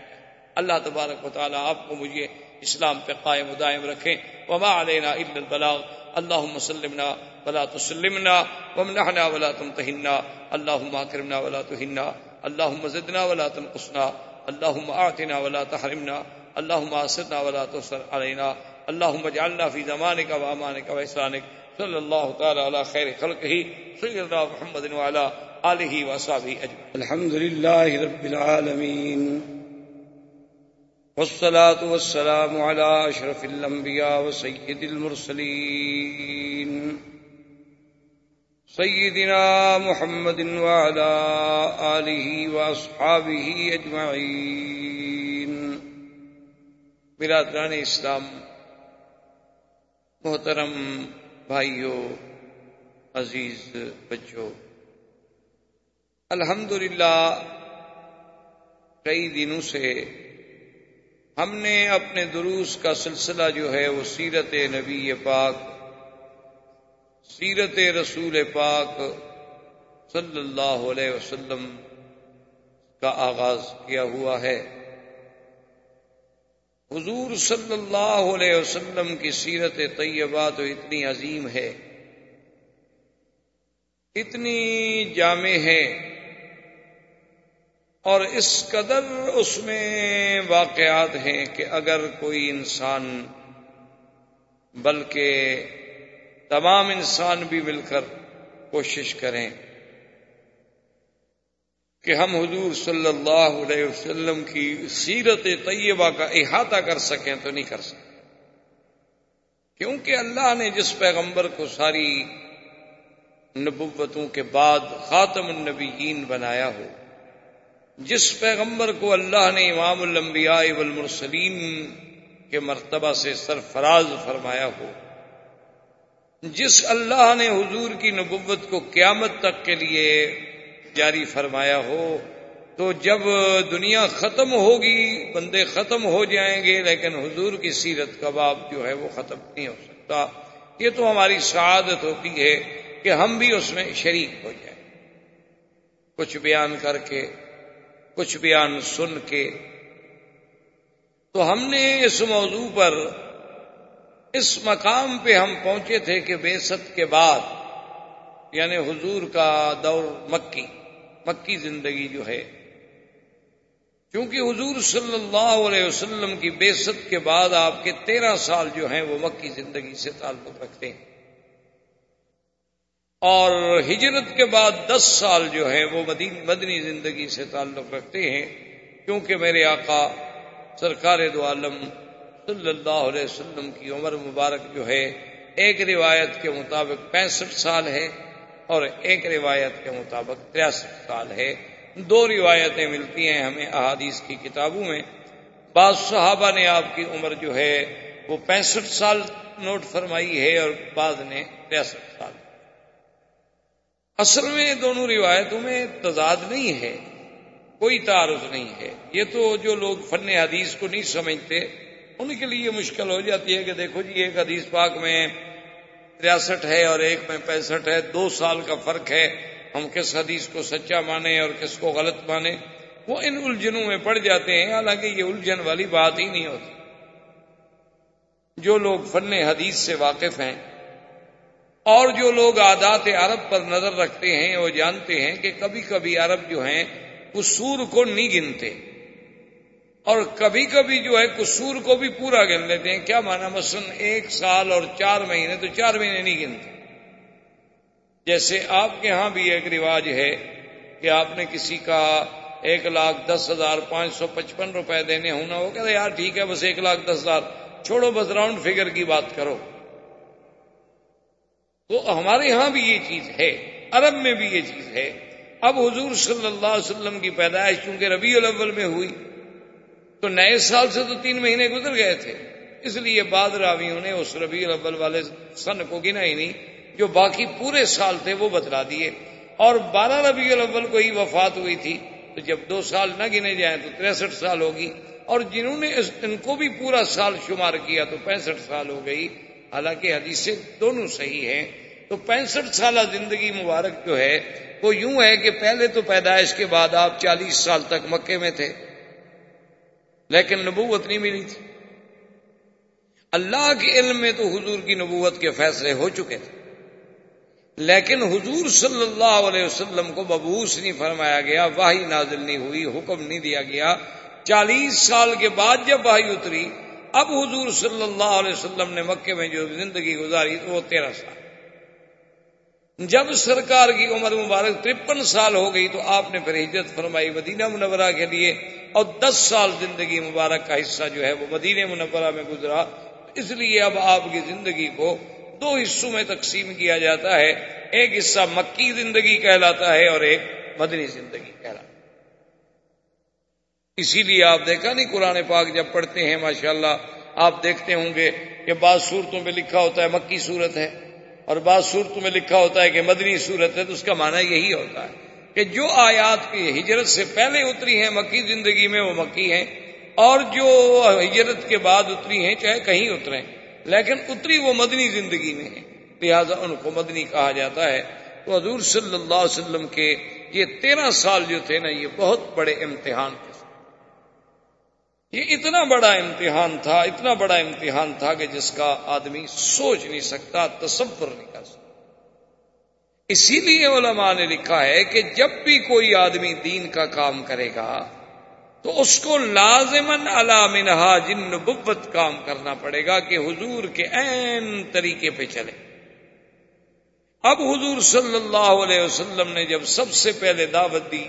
اللہ تبارک و تعالیٰ آپ کو مجھے اسلام پہ قائم دائم رکھیں۔ وما علینا الا البلاغ۔ اللهم سلمنا ولا تسلمنا، وامنحنا ولا تمتحنا اللهم اكرمنا ولا تهنا اللهم زدنا ولا تنقصنا اللهم اعطنا ولا تحرمنا اللهم اسرنا ولا تسر علينا اللهم اجعلنا في زمانك وامانك واحسانك صلى الله تعالى على خير خلقه سيدنا محمد وعلى اله وصحبه اجمعين الحمد لله رب العالمين والصلاة والسلام على أشرف الأنبياء وسيد المرسلين سيدنا محمد وعلى آله وأصحابه أجمعين. برادران اسلام، محترم بھائیوں عزیز بچوں الحمدللہ، کئی دنوں سے ہم نے اپنے دروس کا سلسلہ جو ہے وہ سیرت نبی پاک سیرت رسول پاک صلی اللہ علیہ وسلم کا آغاز کیا ہوا ہے۔ حضور صلی اللہ علیہ وسلم کی سیرت طیبہ تو اتنی عظیم ہے، اتنی جامع ہے اور اس قدر اس میں واقعات ہیں کہ اگر کوئی انسان بلکہ تمام انسان بھی مل کر کوشش کریں کہ ہم حضور صلی اللہ علیہ وسلم کی سیرت طیبہ کا احاطہ کر سکیں تو نہیں کر سکتے۔ کیونکہ اللہ نے جس پیغمبر کو ساری نبوتوں کے بعد خاتم النبیین بنایا ہو، جس پیغمبر کو اللہ نے امام الانبیاء والمرسلین کے مرتبہ سے سرفراز فرمایا ہو جس اللہ نے حضور کی نبوت کو قیامت تک کے لیے جاری فرمایا ہو، تو جب دنیا ختم ہوگی، بندے ختم ہو جائیں گے، لیکن حضور کی سیرت کا باب جو ہے وہ ختم نہیں ہو سکتا۔ یہ تو ہماری سعادت ہوتی ہے کہ ہم بھی اس میں شریک ہو جائیں۔ کچھ بیان کر کے، کچھ بیان سن کے۔ تو ہم نے اس موضوع پر اس مقام پہ ہم پہنچے تھے کہ بے ست کے بعد یعنی حضور کا دور مکی مکی زندگی جو ہے۔ کیونکہ حضور صلی اللہ علیہ وسلم کی بے ست کے بعد آپ کے تیرہ سال جو ہیں وہ مکی زندگی سے تعلق رکھتے ہیں۔ اور ہجرت کے بعد دس سال جو ہے وہ مدنی زندگی سے تعلق رکھتے ہیں۔ کیونکہ میرے آقا سرکار دو عالم صلی اللہ علیہ وسلم کی عمر مبارک جو ہے، ایک روایت کے مطابق پینسٹھ سال ہے اور ایک روایت کے مطابق تریاسٹھ سال ہے۔ دو روایتیں ملتی ہیں ہمیں احادیث کی کتابوں میں۔ بعض صحابہ نے آپ کی عمر جو ہے، وہ پینسٹھ سال نوٹ فرمائی ہے اور بعض نے تریاسٹھ سال۔ اصل میں دونوں روایتوں میں تضاد نہیں ہے، کوئی تعارف نہیں ہے۔ یہ تو جو لوگ فن حدیث کو نہیں سمجھتے ان کے لیے مشکل ہو جاتی ہے کہ دیکھو جی ایک حدیث پاک میں تریاسٹھ ہے اور ایک میں پینسٹھ ہے، دو سال کا فرق ہے۔ ہم کس حدیث کو سچا مانے اور کس کو غلط مانے، وہ ان الجھنوں میں پڑ جاتے ہیں۔ حالانکہ یہ الجھن والی بات ہی نہیں ہوتی۔ جو لوگ فن حدیث سے واقف ہیں اور جو لوگ عادات عرب پر نظر رکھتے ہیں، وہ جانتے ہیں کہ کبھی کبھی عرب جو ہیں قصور کو نہیں گنتے۔ اور کبھی کبھی جو ہے قصور کو بھی پورا گن لیتے ہیں۔ کیا مانا؟ مثلا ایک سال اور چار مہینے، تو چار مہینے نہیں گنتے۔ جیسے آپ کے ہاں بھی ایک رواج ہے کہ آپ نے کسی کا ایک لاکھ دس ہزار پانچ سو پچپن روپے دینے ہونا وہ کہتے یار ٹھیک ہے، بس ایک لاکھ دس ہزار۔ چھوڑو، بس راؤنڈ فگر کی بات کرو۔ تو ہمارے ہاں بھی یہ چیز ہے، عرب میں بھی یہ چیز ہے۔ اب حضور صلی اللہ علیہ وسلم کی پیدائش چونکہ ربیع الاول میں ہوئی تو نئے سال سے تو تین مہینے گزر گئے تھے۔ اس لیے بعد راویوں نے اس ربیع الاول والے سن کو گنا ہی نہیں، جو باقی پورے سال تھے وہ بتلا دیے۔ اور بارہ ربیع الاول کو ہی وفات ہوئی تھی، تو جب دو سال نہ گنے جائیں تو تریسٹھ سال ہوگی۔ اور جنہوں نے ان کو بھی پورا سال شمار کیا تو پینسٹھ سال ہو گئی۔ حالانکہ حدیثیں دونوں صحیح ہیں۔ تو پینسٹھ سالہ زندگی مبارک جو ہے، وہ یوں ہے کہ پہلے تو پیدائش کے بعد آپ چالیس سال تک مکے میں تھے۔ لیکن نبوت نہیں ملی تھی۔ اللہ کے علم میں تو حضور کی نبوت کے فیصلے ہو چکے تھے۔ لیکن حضور صلی اللہ علیہ وسلم کو مبوس نہیں فرمایا گیا واہی نازل نہیں ہوئی، حکم نہیں دیا گیا۔ چالیس سال کے بعد جب واہی اتری، اب حضور صلی اللہ علیہ وسلم نے مکے میں جو زندگی گزاری تو وہ تیرہ سال۔ جب سرکار کی عمر مبارک ترپن سال ہو گئی تو آپ نے پھر ہجرت فرمائی مدینہ منورہ کے لیے۔ اور دس سال زندگی مبارک کا حصہ جو ہے وہ مدینہ منورہ میں گزرا۔ اس لیے اب آپ کی زندگی کو دو حصوں میں تقسیم کیا جاتا ہے۔ ایک حصہ مکی زندگی کہلاتا ہے اور ایک مدنی زندگی کہلاتا ہے۔ اسی لیے آپ دیکھا نہیں قرآن پاک جب پڑھتے ہیں، ماشاءاللہ آپ دیکھتے ہوں گے کہ بعض صورتوں میں لکھا ہوتا ہے مکی صورت ہے اور بعض صورتوں میں لکھا ہوتا ہے کہ مدنی صورت ہے، تو اس کا معنی یہی ہوتا ہے۔ کہ جو آیات کی ہجرت سے پہلے اتری ہیں، مکی زندگی میں وہ مکی ہیں، اور جو ہجرت کے بعد اتری ہیں، چاہے کہیں اتریں۔ لیکن اتری وہ مدنی زندگی میں ہے لہذا ان کو مدنی کہا جاتا ہے۔ تو حضور صلی اللہ علیہ وسلم کے یہ تیرہ سال جو تھے نا، یہ بہت بڑے امتحان تھے۔ یہ اتنا بڑا امتحان تھا، اتنا بڑا امتحان تھا کہ جس کا آدمی سوچ نہیں سکتا، تصور نہیں کر سکتا۔ اسی لیے علماء نے لکھا ہے کہ جب بھی کوئی آدمی دین کا کام کرے گا تو اس کو لازمن علامنہا جن نبوت کام کرنا پڑے گا کہ حضور کے عین طریقے پہ چلے۔ اب حضور صلی اللہ علیہ وسلم نے جب سب سے پہلے دعوت دی،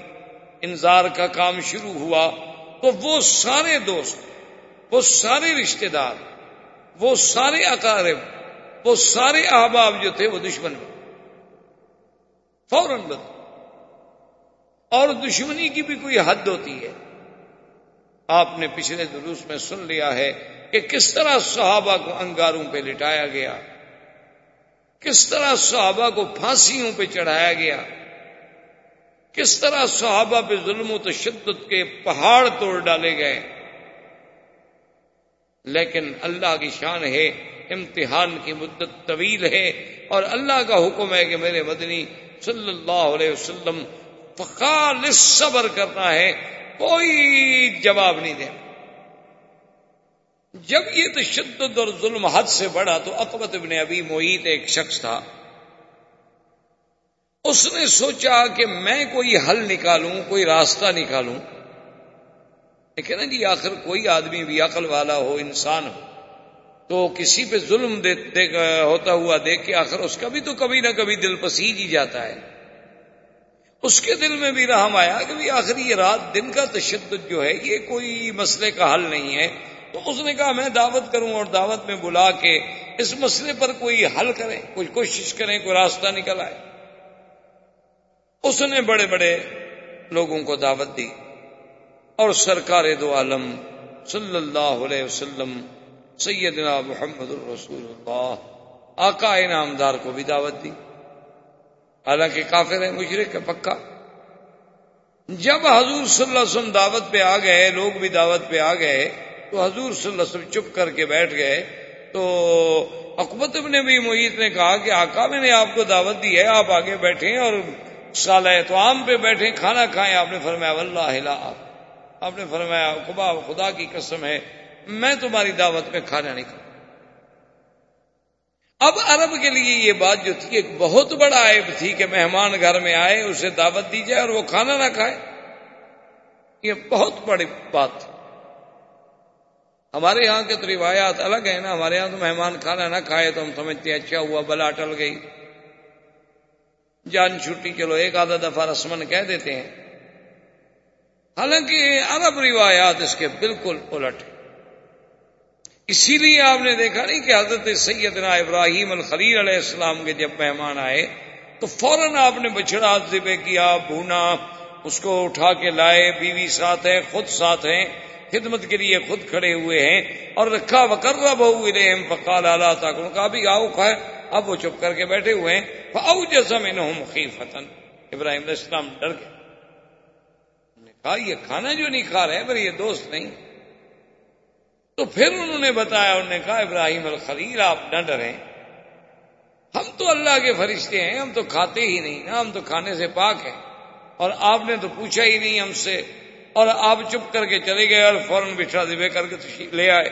انذار کا کام شروع ہوا، تو وہ سارے دوست، وہ سارے رشتہ دار، وہ سارے اقارب، وہ سارے احباب جو تھے وہ دشمن فوراً بدل اور دشمنی کی بھی کوئی حد ہوتی ہے۔ آپ نے پچھلے دروس میں سن لیا ہے کہ کس طرح صحابہ کو انگاروں پہ لٹایا گیا، کس طرح صحابہ کو پھانسیوں پہ چڑھایا گیا، کس طرح صحابہ پہ ظلم و تشدد کے پہاڑ توڑ ڈالے گئے۔ لیکن اللہ کی شان ہے، امتحان کی مدت طویل ہے اور اللہ کا حکم ہے کہ میرے مدنی صلی اللہ علیہ وسلم فخال صبر کرنا ہے، کوئی جواب نہیں دیا جب یہ تشدد اور ظلم حد سے بڑھا تو اقبت ابن ابھی محیط ایک شخص تھا۔ اس نے سوچا کہ میں کوئی حل نکالوں، کوئی راستہ نکالوں۔ لیکن جی آخر کوئی آدمی بھی عقل والا ہو، انسان ہو۔ تو کسی پہ ظلم دے, دے ہوتا ہوا دیکھ کے آخر اس کا بھی تو کبھی نہ کبھی دل پسیج ہی جاتا ہے۔ اس کے دل میں بھی رحم آیا کہ بھی آخر یہ رات دن کا تشدد جو ہے یہ کوئی مسئلے کا حل نہیں ہے۔ تو اس نے کہا میں دعوت کروں اور دعوت میں بلا کے اس مسئلے پر کوئی حل کریں کوئی کوشش کریں کوئی راستہ نکل آئے۔ اس نے بڑے بڑے لوگوں کو دعوت دی اور سرکار دو عالم صلی اللہ علیہ وسلم سیدنا محمد الرسول اللہ، آقا انعامدار کو بھی دعوت دی۔ حالانکہ کافر ہے مشرق ہے پکا۔ جب حضور صلی اللہ علیہ وسلم دعوت پہ آ گئے، لوگ بھی دعوت پہ آ گئے، تو حضور صلی اللہ علیہ وسلم چپ کر کے بیٹھ گئے۔ تو اکبت نے بھی محیط نے کہا کہ آقا، میں نے آپ کو دعوت دی ہے، آپ آگے بیٹھے اور سال تو عام پہ بیٹھے کھانا کھائیں۔ آپ نے فرمایا اللہ آپ نے فرمایا خبا خدا کی قسم ہے میں تمہاری دعوت میں کھانا نہیں کھاؤں۔ اب عرب کے لیے یہ بات جو تھی، ایک بہت بڑا عیب تھی کہ مہمان گھر میں آئے، اسے دعوت دی جائے اور وہ کھانا نہ کھائے۔ یہ بہت بڑی بات تھی۔ ہمارے یہاں کے تو روایات الگ ہیں نا، ہمارے یہاں تو مہمان کھانا نہ کھائے تو ہم سمجھتے ہیں اچھا ہوا، بلا ٹل گئی۔ جان چھٹی، چلو ایک آدھا دفعہ رسمن کہہ دیتے ہیں۔ حالانکہ عرب روایات اس کے بالکل الٹ ہیں۔ اسی لیے آپ نے دیکھا نہیں کہ حضرت سیدنا ابراہیم الخلیل علیہ السلام کے جب مہمان آئے، تو فوراً آپ نے بچڑا ذبح کیا، بھونا، اس کو اٹھا کے لائے، بیوی ساتھ ہے خود ساتھ ہیں، خدمت کے لیے خود کھڑے ہوئے ہیں، اور رکھا وکر بہو فقال اللہ تک ان کا بھی آؤ کھائے اب وہ چپ کر کے بیٹھے ہوئے ہیں او جیسا میں نے ابراہیم علیہ السلام ڈر گئے۔ کہا، یہ کھانا جو نہیں کھا رہے پر یہ دوست نہیں۔ تو پھر انہوں نے بتایا، انہوں نے کہا، ابراہیم الخلیل، آپ نہ ڈریں۔ ہم تو اللہ کے فرشتے ہیں، ہم تو کھاتے ہی نہیں نا ہم تو کھانے سے پاک ہیں۔ اور آپ نے تو پوچھا ہی نہیں ہم سے۔ اور آپ چپ کر کے چلے گئے اور فوراً بچھا دبے کر کے تشریف لے آئے۔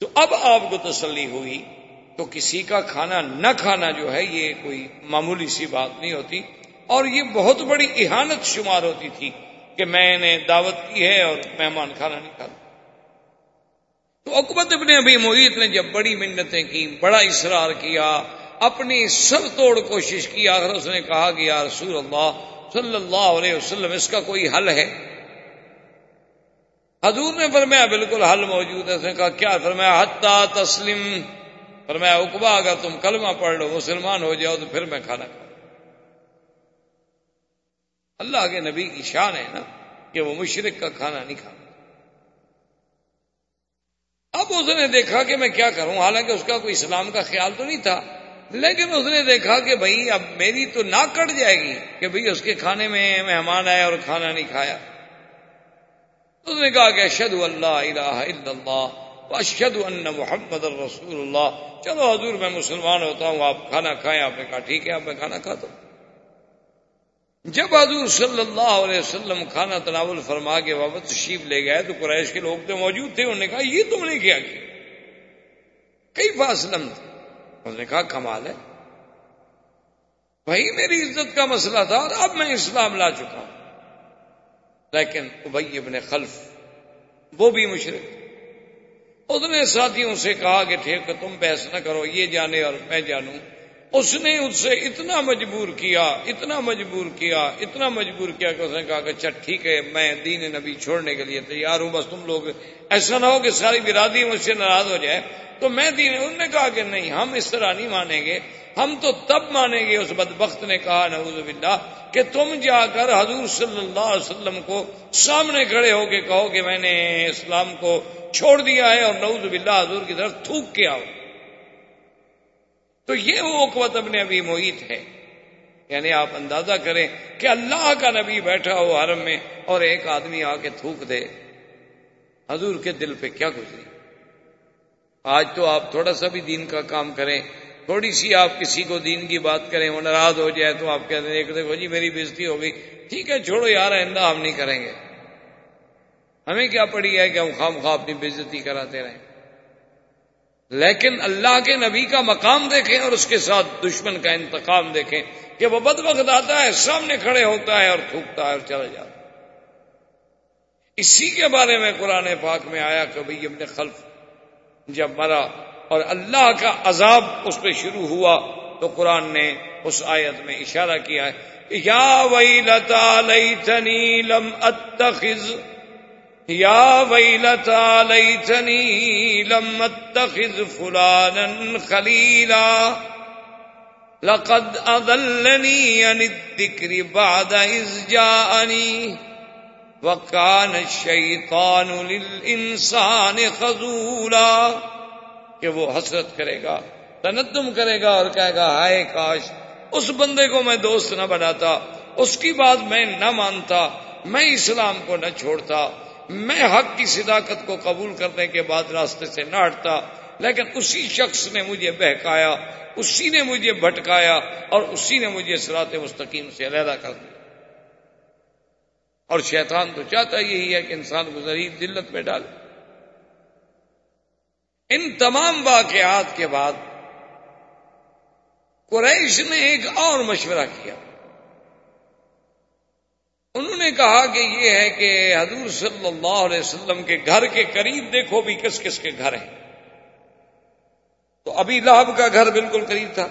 تو اب آپ کو تسلی ہوئی۔ تو کسی کا کھانا نہ کھانا جو ہے، یہ کوئی معمولی سی بات نہیں ہوتی۔ اور یہ بہت بڑی احانت شمار ہوتی تھی۔ کہ میں نے دعوت کی ہے اور مہمان کھانا نہیں کھانا تو اکبت ابن ابھی محیط نے جب بڑی منتیں کی، بڑا اصرار کیا، اپنی سب توڑ کوشش کی، آخر اس نے کہا کہ یا رسول اللہ صلی اللہ علیہ وسلم، اس کا کوئی حل ہے؟ حضور نے فرمایا، بالکل حل موجود ہے۔ اس نے کہا، کیا؟ فرمایا حتہ تسلیم فرمایا اکبا اگر تم کلمہ پڑھ لو، مسلمان ہو جاؤ تو پھر میں کھانا کھاؤں۔ اللہ کے نبی کی شان ہے نا کہ وہ مشرق کا کھانا نہیں کھانا اب اس نے دیکھا کہ میں کیا کروں، حالانکہ اس کا کوئی اسلام کا خیال تو نہیں تھا، لیکن اس نے دیکھا کہ بھائی اب میری تو نہ کٹ جائے گی کہ بھائی اس کے کھانے میں مہمان آئے اور کھانا نہیں کھایا۔ اس نے کہا کہ اشد اللہ الہ الا اللہ اشد ان محمد الرسول اللہ۔ چلو حضور، میں مسلمان ہوتا ہوں، آپ کھانا کھائیں، آپ نے کہا ٹھیک ہے اب میں کھانا کھاتا ہوں جب حضور صلی اللہ علیہ وسلم کھانا تناول فرما کے واپس تشریف لے گئے تو قریش کے لوگ تو موجود تھے، انہوں نے کہا، یہ تم نے کیا کیا؟ کئی فاصلم تھے انہوں نے کہا، کمال ہے۔ بھائی میری عزت کا مسئلہ تھا اور اب میں اسلام لا چکا ہوں۔ لیکن ابئی ابن خلف، وہ بھی مشرق اس نے ساتھیوں سے کہا کہ ٹھیک تم بحث نہ کرو، یہ جانے اور میں جانوں۔ اس نے اس سے اتنا مجبور کیا، اتنا مجبور کیا، اتنا مجبور کیا کہ اس نے کہا کہ اچھا ٹھیک ہے، میں دین نبی چھوڑنے کے لیے تیار ہوں، بس تم لوگ ایسا نہ ہو کہ ساری برادری مجھ سے ناراض ہو جائے۔ تو میں دین، انہوں نے کہا کہ نہیں، ہم اس طرح نہیں مانیں گے۔ ہم تو تب مانیں گے، اس بدبخت نے کہا، نعوذ باللہ، کہ تم جا کر حضور صلی اللہ علیہ وسلم کو سامنے کھڑے ہو کے کہو کہ میں نے اسلام کو چھوڑ دیا ہے اور نعوذ باللہ حضور کی طرف تھوک کے آؤ تو یہ وہ قوت اپنے ابھی محیط ہے۔ یعنی آپ اندازہ کریں کہ اللہ کا نبی بیٹھا ہو حرم میں اور ایک آدمی آ کے تھوک دے۔ حضور کے دل پہ کیا گزری؟ آج تو آپ تھوڑا سا بھی دین کا کام کریں، تھوڑی سی آپ کسی کو دین کی بات کریں، وہ ناراض ہو جائے تو آپ کہتے ہیں ایک دیکھو جی میری بےزتی ہو گئی۔ ٹھیک ہے، چھوڑو یار، آئندہ ہم نہیں کریں گے۔ ہمیں کیا پڑی ہے کہ ہم خام خواہ اپنی بےزتی کراتے رہیں۔ لیکن اللہ کے نبی کا مقام دیکھیں اور اس کے ساتھ دشمن کا انتقام دیکھیں کہ وہ بد وقت آتا ہے، سامنے کھڑے ہوتا ہے اور تھوکتا ہے اور چلا جاتا ہے۔ اسی کے بارے میں قرآن پاک میں آیا کبھی ابن خلف جب مرا اور اللہ کا عذاب اس پہ شروع ہوا تو قرآن نے اس آیت میں اشارہ کیا ہے، یا وئی لتا لئی لم اتخذ یا ویلتا لیتنی لم اتخذ فلانا خلیلا لقد اضلنی عن الذکر بعد اذ جاءنی وکان الشیطان للانسان خزولا کہ وہ حسرت کرے گا، تندم کرے گا اور کہے گا، ہائے کاش، اس بندے کو میں دوست نہ بناتا، اس کی بات میں نہ مانتا، میں اسلام کو نہ چھوڑتا میں حق کی صداقت کو قبول کرنے کے بعد راستے سے نہ ہٹتا، لیکن اسی شخص نے مجھے بہکایا، اسی نے مجھے بھٹکایا اور اسی نے مجھے سرات مستقیم سے علیحدہ کر دیا۔ اور شیطان تو چاہتا یہی ہے کہ انسان کو دلت میں ڈالے۔ ان تمام واقعات کے بعد قریش نے ایک اور مشورہ کیا۔ انہوں نے کہا کہ یہ ہے کہ حضور صلی اللہ علیہ وسلم کے گھر کے قریب دیکھو بھی کس کس کے گھر ہیں۔ تو ابھی لہب کا گھر بالکل قریب تھا۔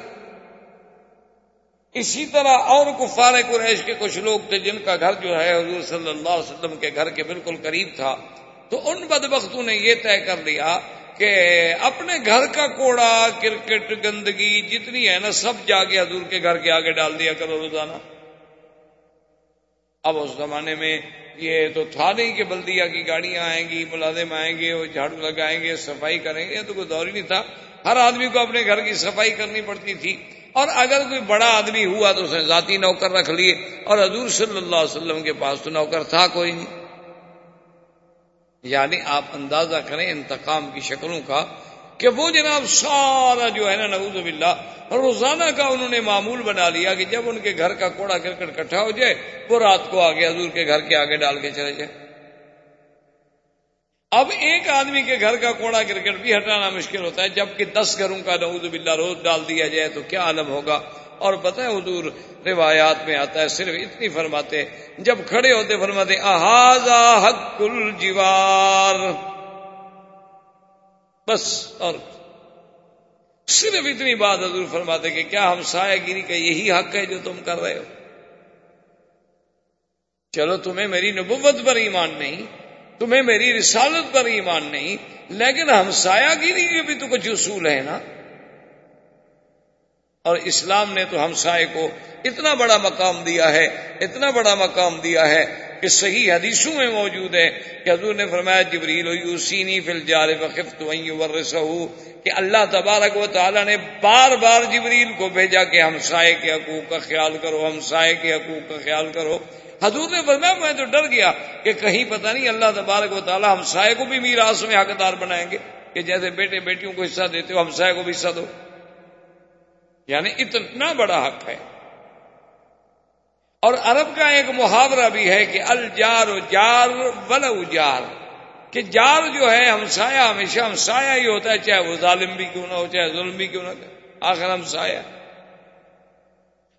اسی طرح اور کفار قریش کے کچھ لوگ تھے جن کا گھر جو ہے حضور صلی اللہ علیہ وسلم کے گھر کے بالکل قریب تھا۔ تو ان بدبختوں نے یہ طے کر لیا کہ اپنے گھر کا کوڑا، کرکٹ، گندگی جتنی ہے نا، سب جا کے حضور کے گھر کے آگے ڈال دیا کرو روزانہ۔ اب اس زمانے میں یہ تو تھا نہیں کہ بلدیا کی گاڑیاں آئیں گی، ملازم آئیں گے، وہ جھاڑو لگائیں گے، صفائی کریں گے تو کوئی دور ہی نہیں تھا۔ ہر آدمی کو اپنے گھر کی صفائی کرنی پڑتی تھی۔ اور اگر کوئی بڑا آدمی ہوا تو اس نے ذاتی نوکر رکھ لیے۔ اور حضور صلی اللہ علیہ وسلم کے پاس تو نوکر تھا کوئی نہیں۔ یعنی آپ اندازہ کریں انتقام کی شکلوں کا کہ وہ جناب سارا جو ہے نا، نعوذ باللہ، روزانہ کا انہوں نے معمول بنا لیا کہ جب ان کے گھر کا کوڑا کرکٹ کٹھا ہو جائے، وہ رات کو آگے حضور کے گھر کے آگے ڈال کے چلے جائے اب ایک آدمی کے گھر کا کوڑا کرکٹ بھی ہٹانا مشکل ہوتا ہے، جبکہ دس گھروں کا نعوذ باللہ روز ڈال دیا جائے تو کیا عالم ہوگا؟ اور ہے حضور روایات میں آتا ہے، صرف اتنی فرماتے جب کھڑے ہوتے فرماتے احاظہ حق الجوار بس اور صرف اتنی بات حضور فرماتے کہ کیا ہم سایہ گیری کا یہی حق ہے جو تم کر رہے ہو؟ چلو تمہیں میری نبوت پر ایمان نہیں، تمہیں میری رسالت پر ایمان نہیں، لیکن ہم سایہ گیری کے بھی تو کچھ اصول ہے نا؟ اور اسلام نے تو ہم سائے کو اتنا بڑا مقام دیا ہے، اتنا بڑا مقام دیا ہے کہ صحیح حدیثوں میں موجود ہے کہ حضور نے فرمایا جبریل یوسینی فل جار وقف تو کہ اللہ تبارک و تعالیٰ نے بار بار جبریل کو بھیجا کہ ہم سائے کے حقوق کا خیال کرو، ہم سائے کے حقوق کا خیال کرو۔ حضور نے فرمایا، میں تو ڈر گیا کہ کہیں پتہ نہیں اللہ تبارک و تعالیٰ ہم سائے کو بھی میراث میں حقدار بنائیں گے، کہ جیسے بیٹے بیٹیوں کو حصہ دیتے ہو، ہم سائے کو بھی حصہ دو۔ یعنی اتنا بڑا حق ہے۔ اور عرب کا ایک محاورہ بھی ہے کہ الجار جار ولو جار، کہ جار جو ہے ہمسایا ہمیشہ ہمسایا ہی ہوتا ہے، چاہے وہ ظالم بھی کیوں نہ ہو، چاہے ظلم بھی کیوں نہ آخر ہمسایا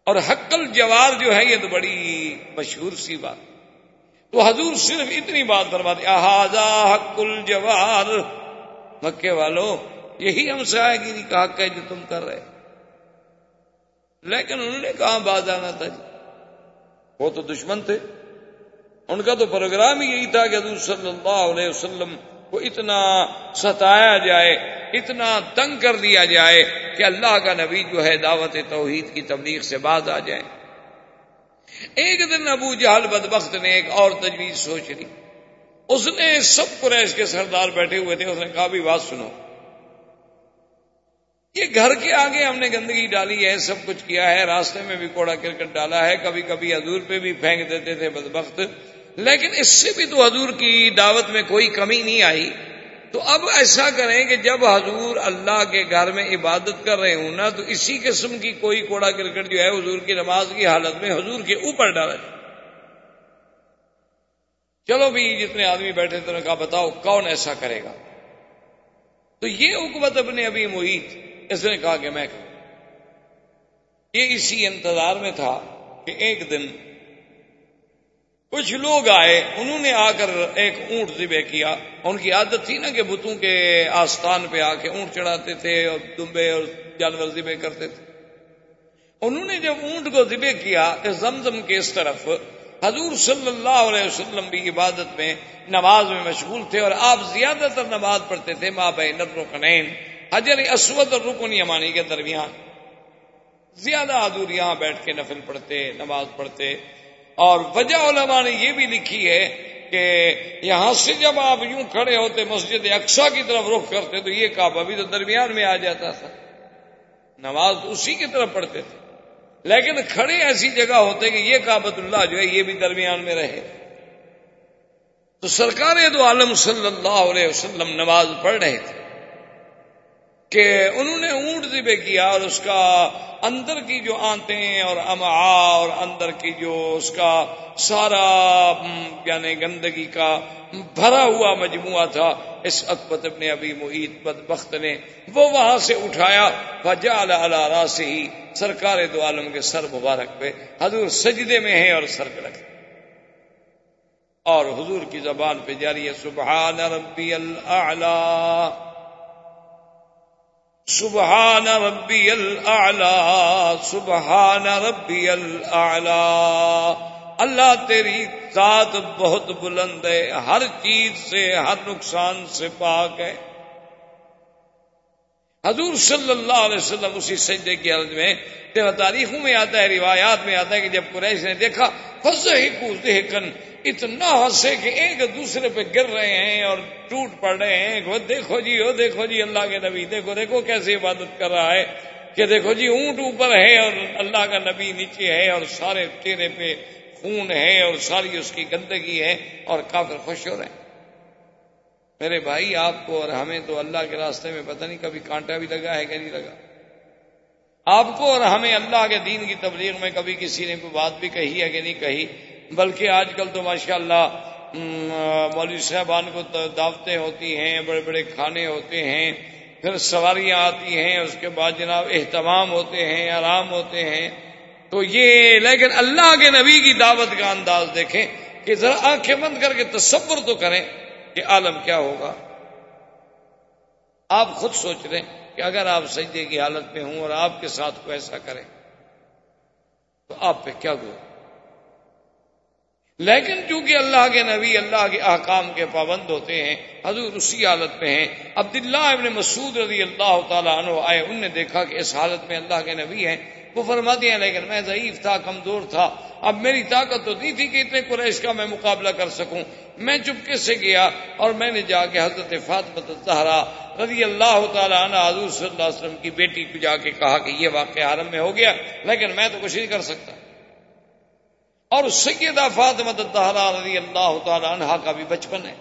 اور حق الجوار جو ہے، یہ تو بڑی مشہور سی بات۔ تو حضور صرف اتنی بات برباد احاظہ حق الجوار مکے والوں، یہی ہم سایہ گیری کا حق ہے جو تم کر رہے لیکن انہوں نے کہاں باز آنا تھا؟ جی وہ تو دشمن تھے۔ ان کا تو پروگرام ہی یہی تھا کہ حضور صلی اللہ علیہ وسلم کو اتنا ستایا جائے، اتنا تنگ کر دیا جائے کہ اللہ کا نبی جو ہے دعوت توحید کی تبلیغ سے باز آ جائے۔ ایک دن ابو جہل بدبخت نے ایک اور تجویز سوچ لی۔ اس نے سب قریش کے سردار بیٹھے ہوئے تھے، اس نے کہا بھی بات سنو۔ یہ گھر کے آگے ہم نے گندگی ڈالی ہے، سب کچھ کیا ہے، راستے میں بھی کوڑا کرکٹ ڈالا ہے، کبھی کبھی حضور پہ بھی پھینک دیتے تھے بدبخت۔ لیکن اس سے بھی تو حضور کی دعوت میں کوئی کمی نہیں آئی۔ تو اب ایسا کریں کہ جب حضور اللہ کے گھر میں عبادت کر رہے ہوں نا، تو اسی قسم کی کوئی کوڑا کرکٹ جو ہے، حضور کی نماز کی حالت میں حضور کے اوپر ڈالا جائے۔ چلو بھی جتنے آدمی بیٹھے تھے کہا، بتاؤ کون ایسا کرے گا؟ تو یہ حکومت اپنے ابھی محیط اس نے کہا کہ میں یہ اسی انتظار میں تھا کہ ایک دن کچھ لوگ آئے، انہوں نے آ کر ایک اونٹ ذبے کیا۔ ان کی عادت تھی نا کہ بتوں کے آستان پہ آ کے اونٹ چڑھاتے تھے اور دمبے اور جانور ذبے کرتے تھے۔ انہوں نے جب اونٹ کو ذبے کیا تو زمزم کے اس طرف، حضور صلی اللہ علیہ وسلم بھی عبادت میں، نماز میں مشغول تھے اور آپ زیادہ تر نماز پڑھتے تھے ماں بہن رکنین حجر اسود اور رکن یمانی کے درمیان۔ زیادہ آدور یہاں بیٹھ کے نفل پڑھتے، نماز پڑھتے۔ اور وجہ علماء نے یہ بھی لکھی ہے کہ یہاں سے جب آپ یوں کھڑے ہوتے مسجد اقسا کی طرف رخ کرتے تو یہ کعبہ بھی تو درمیان میں آ جاتا تھا۔ نماز اسی کی طرف پڑھتے تھے۔ لیکن کھڑے ایسی جگہ ہوتے کہ یہ کابت اللہ جو ہے یہ بھی درمیان میں رہے۔ تو سرکار دو عالم صلی اللہ علیہ وسلم نماز پڑھ رہے تھے۔ کہ انہوں نے اونٹ ذبے کیا اور اس کا اندر کی جو آنتیں اور اما اور اندر کی جو اس کا سارا یعنی گندگی کا بھرا ہوا مجموعہ تھا اس اکبت ابن ابھی محیط بد بخت نے وہ وہاں سے اٹھایا وجا اللہ سے ہی سرکار دو عالم کے سر مبارک پہ، حضور سجدے میں ہے اور سر رکھ اور حضور کی زبان پہ جاری ہے، سبحان ربی اللہ سبحان ربی الاعلی سبحان ربی الاعلی اللہ تیری ذات بہت بلند ہے، ہر چیز سے، ہر نقصان سے پاک ہے۔ حضور صلی اللہ علیہ وسلم اسی سجدے کی حالت میں، تیرا تاریخوں میں آتا ہے، روایات میں آتا ہے کہ جب قریش نے دیکھا فض ہی کن اتنا ہنسے کہ ایک دوسرے پہ گر رہے ہیں اور ٹوٹ پڑ رہے ہیں۔ وہ دیکھو جی وہ دیکھو جی اللہ کے نبی، دیکھو دیکھو کیسے عبادت کر رہا ہے کہ دیکھو جی اونٹ اوپر ہے اور اللہ کا نبی نیچے ہے اور سارے چہرے پہ خون ہے اور ساری اس کی گندگی ہے اور کافر خوش ہو رہے ہیں۔ میرے بھائی، آپ کو اور ہمیں تو اللہ کے راستے میں پتہ نہیں کبھی کانٹا بھی لگا ہے کہ نہیں لگا۔ آپ کو اور ہمیں اللہ کے دین کی تبلیغ میں کبھی کسی نے کوئی بات بھی کہی ہے کہ نہیں کہی؟ بلکہ آج کل تو ماشاء اللہ مولوی صاحبان کو دعوتیں ہوتی ہیں، بڑے بڑے کھانے ہوتے ہیں، پھر سواریاں آتی ہیں، اس کے بعد جناب اہتمام ہوتے ہیں، آرام ہوتے ہیں۔ تو یہ، لیکن اللہ کے نبی کی دعوت کا انداز دیکھیں کہ ذرا آنکھیں بند کر کے تصور تو کریں کہ عالم کیا ہوگا۔ آپ خود سوچ رہے کہ اگر آپ سجدے کی حالت میں ہوں اور آپ کے ساتھ کو ایسا کریں تو آپ پہ کیا گو لیکن چونکہ اللہ کے نبی، اللہ کے احکام کے پابند ہوتے ہیں، حضور اسی حالت میں ہیں۔ عبداللہ ابن مسعود رضی اللہ تعالیٰ عنہ آئے ان نے دیکھا کہ اس حالت میں اللہ کے نبی ہیں۔ وہ فرماتے ہیں، لیکن میں ضعیف تھا، کمزور تھا۔ اب میری طاقت تو نہیں تھی کہ اتنے قریش کا میں مقابلہ کر سکوں۔ میں چپکے سے گیا اور میں نے جا کے حضرت فاطمت الزہرا رضی اللہ تعالیٰ عنہ، حضور صلی اللہ علیہ وسلم کی بیٹی کو جا کے کہا کہ یہ واقعہ حرم میں ہو گیا، لیکن میں تو کچھ نہیں کر سکتا۔ اور سیدہ فاطمت الزہرا رضی اللہ تعالیٰ عنہ کا بھی بچپن ہے۔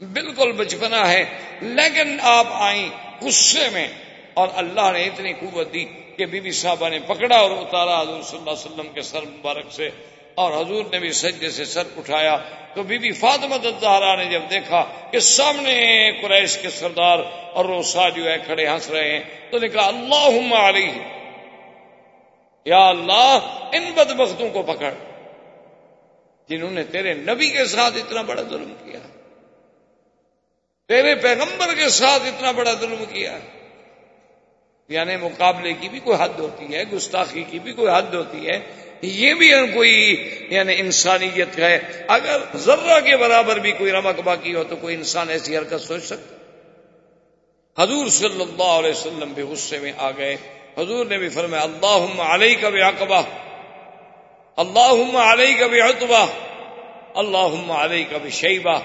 بالکل بچپنا ہے، لیکن آپ آئیں غصے میں اور اللہ نے اتنی قوت دی کہ بی بی صاحبہ نے پکڑا اور اتارا حضور صلی اللہ علیہ وسلم کے سر مبارک سے اور حضور نے بھی سجدے سے سر اٹھایا۔ تو بی بی فاطمہ الزہرا نے جب دیکھا کہ سامنے قریش کے سردار اور روسا جو ہے کھڑے ہنس رہے ہیں تو نے کہا اللہ علیہ یا اللہ، ان بدبختوں کو پکڑ۔ جنہوں نے تیرے نبی کے ساتھ اتنا بڑا ظلم کیا۔ تیرے پیغمبر کے ساتھ اتنا بڑا ظلم کیا۔ یعنی مقابلے کی بھی کوئی حد ہوتی ہے، گستاخی کی بھی کوئی حد ہوتی ہے۔ یہ بھی کوئی یعنی انسانیت ہے۔ اگر ذرہ کے برابر بھی کوئی رمک باقی ہو تو کوئی انسان ایسی حرکت سوچ سکتا۔ حضور صلی اللہ علیہ وسلم بھی غصے میں آ گئے۔ حضور نے بھی فرمایا اللہ علیہ کا بھی اقبا اللہ علیہ کا بھی اتبا اللہ علیہ کا بھی شیبہ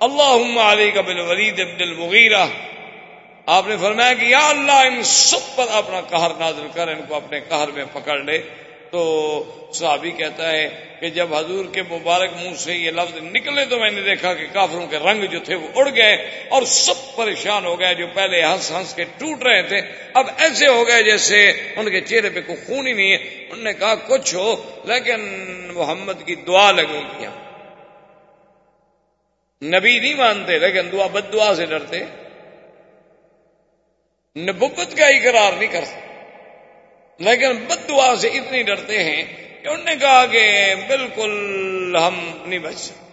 اللہ علیہ کا بالولید ابن المغیرہ۔ آپ نے فرمایا کہ یا اللہ، ان سب پر اپنا قہر نازل کر، ان کو اپنے قہر میں پکڑ لے۔ تو صحابی کہتا ہے کہ جب حضور کے مبارک منہ سے یہ لفظ نکلے تو میں نے دیکھا کہ کافروں کے رنگ جو تھے وہ اڑ گئے اور سب پریشان ہو گئے جو پہلے ہنس ہنس کے ٹوٹ رہے تھے، اب ایسے ہو گئے جیسے ان کے چہرے پہ کوئی خون ہی نہیں ہے۔ انہوں نے کہا، کچھ ہو، لیکن محمد کی دعا لگے کیا نبی نہیں مانتے، لیکن دعا بد دعا سے ڈرتے۔ نبوت کا اقرار نہیں کر سکتے۔ لیکن بد دعا سے اتنی ڈرتے ہیں کہ انہوں نے کہا کہ بالکل ہم نہیں بچ سکتے۔